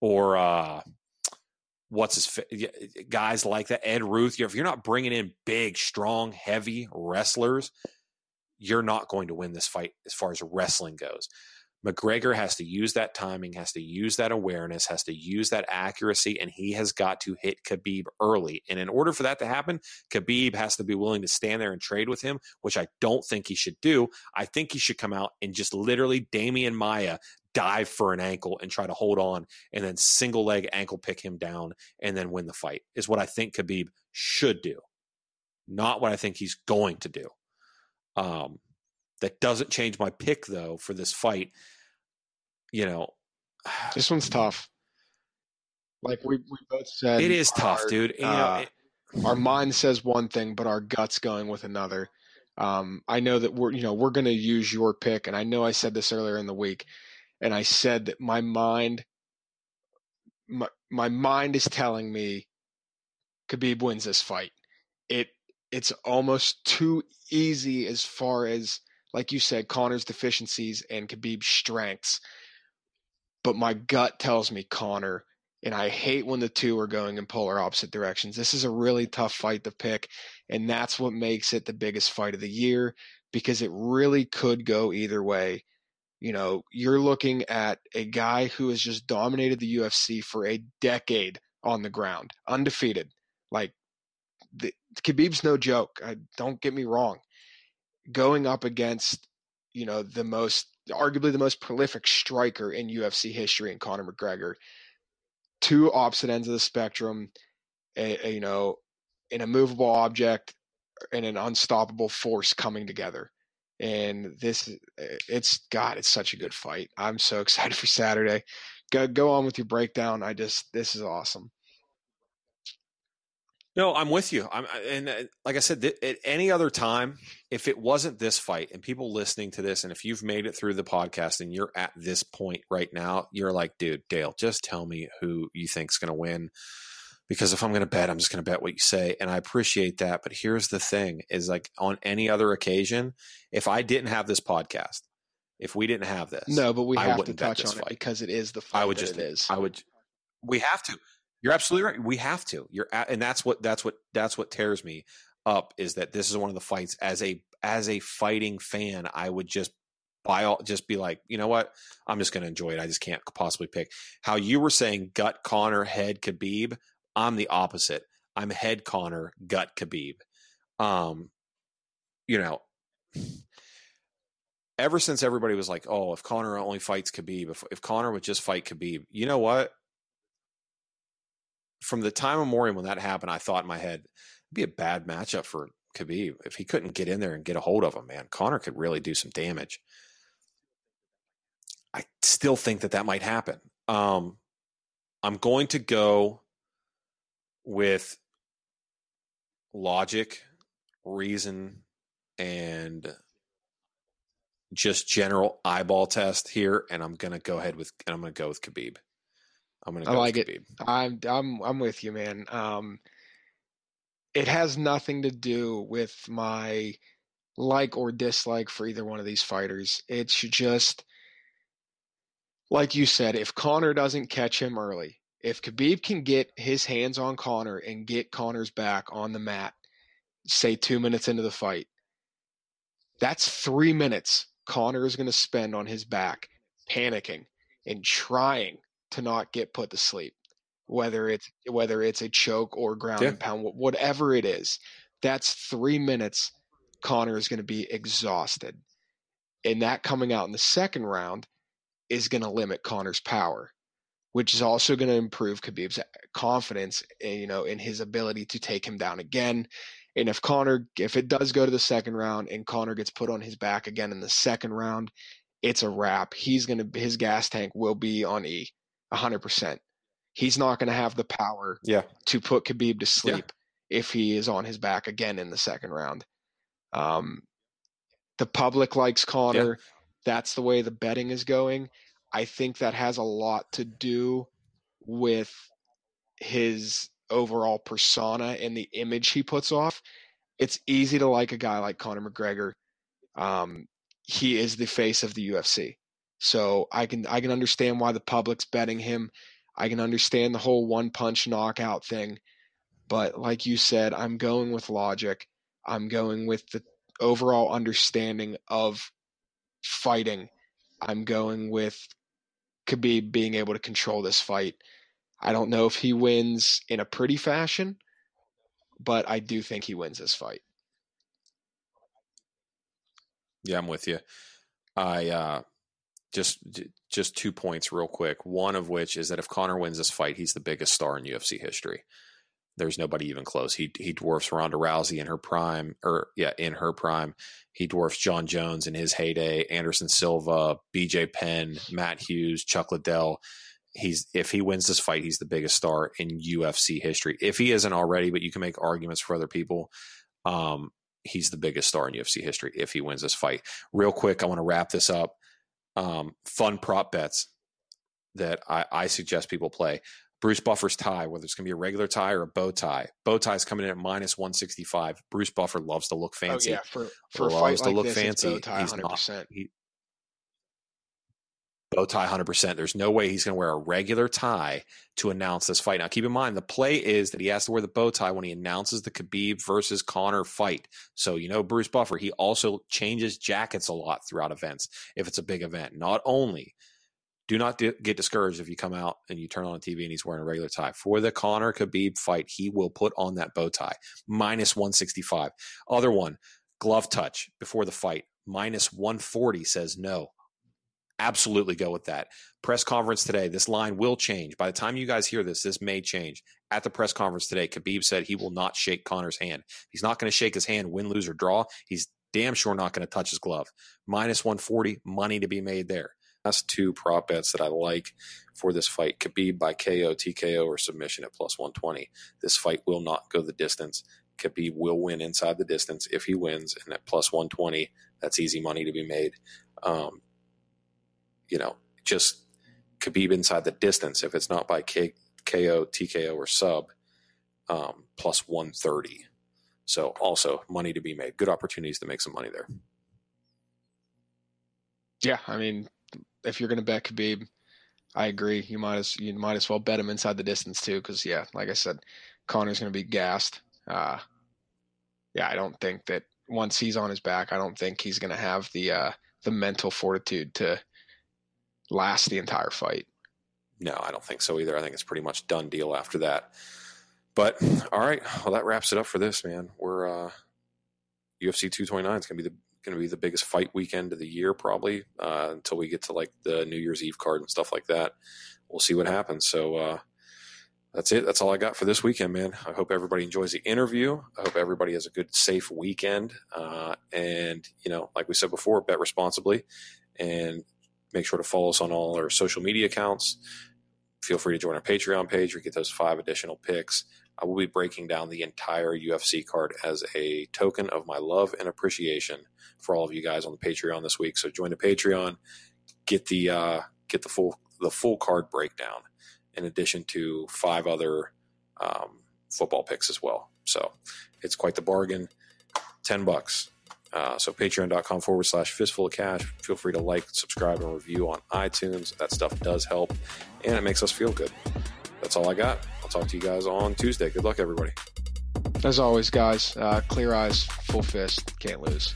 Speaker 2: or uh, what's his guys like that, Ed Ruth, if you're not bringing in big, strong, heavy wrestlers, you're not going to win this fight as far as wrestling goes. McGregor has to use that timing, has to use that awareness, has to use that accuracy, and he has got to hit Khabib early. And in order for that to happen, Khabib has to be willing to stand there and trade with him, which I don't think he should do. I think he should come out and just literally Demian Maia dive for an ankle and try to hold on and then single leg ankle pick him down and then win the fight, is what I think Khabib should do, not what I think he's going to do. Um, that doesn't change my pick though for this fight. You know, [SIGHS]
Speaker 3: this one's tough. Like we, we both said,
Speaker 2: it is tough, dude. You uh,
Speaker 3: know, it, our mind says one thing, but our guts going with another. Um, I know that we're you know we're going to use your pick, and I know I said this earlier in the week, and I said that my mind, my my mind is telling me, Khabib wins this fight. It it's almost too easy as far as like you said, Conor's deficiencies and Khabib's strengths. But my gut tells me Conor and I hate when the two are going in polar opposite directions. This is a really tough fight to pick, and that's what makes it the biggest fight of the year because it really could go either way. You know, you're looking at a guy who has just dominated the UFC for a decade on the ground, undefeated. Like, the, Khabib's no joke. I, don't get me wrong going up against, you know, the most, arguably the most prolific striker in UFC history in Conor McGregor. Two opposite ends of the spectrum, a, a, you know, an immovable object and an unstoppable force coming together. And this, it's God, it's such a good fight. I'm so [LAUGHS] excited for Saturday. Go go on with your breakdown. I just this is awesome.
Speaker 2: No, I'm with you. I'm, and uh, like I said, at any other time, if it wasn't this fight, and people listening to this, and if you've made it through the podcast and you're at this point right now, you're like, dude, Dale, just tell me who you think's going to win. Because if I'm going to bet, I'm just going to bet what you say, and I appreciate that. But here's the thing: is like on any other occasion, if I didn't have this podcast, if we didn't have this,
Speaker 3: no, but we I have to touch on fight. it because it is the fight. I would just, it is.
Speaker 2: I would. We have to you're absolutely right. We have to. You're at, and that's what that's what that's what tears me up is that this is one of the fights as a as a fighting fan, I would just buy all just be like, you know what? I'm just going to enjoy it. I just can't possibly pick. How you were saying gut Conor, head Khabib, I'm the opposite. I'm head Conor, gut Khabib. Um, you know, ever since everybody was like, "Oh, if Conor only fights Khabib, if if Conor would just fight Khabib," you know what? from the time of memorial when that happened, I thought in my head, it'd be a bad matchup for Khabib if he couldn't get in there and get a hold of him. Man, Conor could really do some damage. I still think that that might happen. Um, I'm going to go with logic, reason, and just general eyeball test here, and I'm going to go ahead with and I'm going to go with Khabib. I'm gonna. Go
Speaker 3: I like it. I'm I'm I'm with you, man. Um, it has nothing to do with my like or dislike for either one of these fighters. It's just like you said. If Conor doesn't catch him early, if Khabib can get his hands on Conor and get Conor's back on the mat, say two minutes into the fight, that's three minutes Conor is going to spend on his back, panicking and trying to not get put to sleep whether it's whether it's a choke or ground yeah. and pound whatever it is that's three minutes Conor is going to be exhausted and that coming out in the second round is going to limit Conor's power which is also going to improve Khabib's confidence, eh, you know, in his ability to take him down again. And if Conor, if it does go to the second round and Conor gets put on his back again in the second round, it's a wrap. He's gonna his gas tank will be on E, hundred percent. He's not gonna have the power
Speaker 2: Yeah.
Speaker 3: to put Khabib to sleep if he is on his back again in the second round. Um, the public likes Conor. That's the way the betting is going. I think that has a lot to do with his overall persona and the image he puts off. It's easy to like a guy like Conor McGregor. Um, he is the face of the UFC. So I can I can understand why the public's betting him. I can understand the whole one punch knockout thing. But like you said, I'm going with logic. I'm going with the overall understanding of fighting. I'm going with Khabib being able to control this fight. I don't know if he wins in a pretty fashion, but I do think he wins this fight.
Speaker 2: Yeah, I'm with you. I uh, just just two points real quick. One of which is that if Conor wins this fight, he's the biggest star in UFC history. There's nobody even close. He he dwarfs Ronda Rousey in her prime, or yeah, in her prime. He dwarfs Jon Jones in his heyday. Anderson Silva, B.J. Penn, Matt Hughes, Chuck Liddell. He's if he wins this fight, he's the biggest star in UFC history. If he isn't already, but you can make arguments for other people. Um, he's the biggest star in UFC history if he wins this fight. Real quick, I want to wrap this up. Um, fun prop bets that I, I suggest people play. Bruce Buffer's tie, whether it's going to be a regular tie or a bow tie. Bow tie's coming in at minus 165. Bruce Buffer loves to look oh, fancy.
Speaker 3: Oh yeah, for for a
Speaker 2: Loves
Speaker 3: fight
Speaker 2: to
Speaker 3: like
Speaker 2: look
Speaker 3: this,
Speaker 2: fancy.
Speaker 3: bow tie
Speaker 2: He's not-
Speaker 3: 100%.
Speaker 2: He, bow tie 100%. There's no way he's going to wear a regular tie to announce this fight. Now, keep in mind, the play is that he has to wear the bow tie when he announces the Khabib versus Conor fight. So, you know, Bruce Buffer, he also changes jackets a lot throughout events if it's a big event. Not only do not get discouraged if you come out and you turn on a TV and he's wearing a regular tie. For the Conor Khabib fight, he will put on that bow tie, minus 165. Other one, glove touch before the fight, minus 140 says no. Absolutely go with that. Press conference today. This line will change. By the time you guys hear this, this may change. At the press conference today, Khabib said he will not shake Conor's hand. He's not going to shake his hand, win, lose, or draw. He's damn sure not going to touch his glove. Minus 140, money to be made there. That's two prop bets that I like for this fight. Khabib by KO, TKO, or submission at plus 120. This fight will not go the distance. Khabib will win inside the distance if he wins, and at plus 120, that's easy money to be made. Um, you know, just Khabib inside the distance if it's not by K- KO, TKO, or sub, um, plus 130. So also money to be made. Good opportunities to make some money there.
Speaker 3: Yeah, I mean, if you're going to bet Khabib, I agree. You might as you might as well bet him inside the distance too, because yeah, like I said, Conor's going to be gassed. Uh, yeah, I don't think that once he's on his back, I don't think he's going to have the uh, the mental fortitude to last the entire fight.
Speaker 2: No, I don't think so either. I think it's pretty much done deal after that. But all right, well that wraps it up for this man. We're uh, UFC 229 is going to be the going to be the biggest fight weekend of the year probably uh, until we get to like the New Year's Eve card and stuff like that. We'll see what happens. So uh, that's it. That's all I got for this weekend, man. I hope everybody enjoys the interview. I hope everybody has a good, safe weekend. Uh, and you know, like we said before, bet responsibly and make sure to follow us on all our social media accounts. Feel free to join our Patreon page or get those five additional picks. I will be breaking down the entire UFC card as a token of my love and appreciation for all of you guys on the Patreon this week. So join the Patreon, get the uh, get the full the full card breakdown, in addition to five other um, football picks as well. So it's quite the bargain. Ten bucks. Uh, so patreon.com forward slash fistful of cash. Feel free to like, subscribe, and review on iTunes. That stuff does help, and it makes us feel good. That's all I got. I'll talk to you guys on Tuesday. Good luck, everybody.
Speaker 3: As always, guys, uh, clear eyes, full fist, can't lose.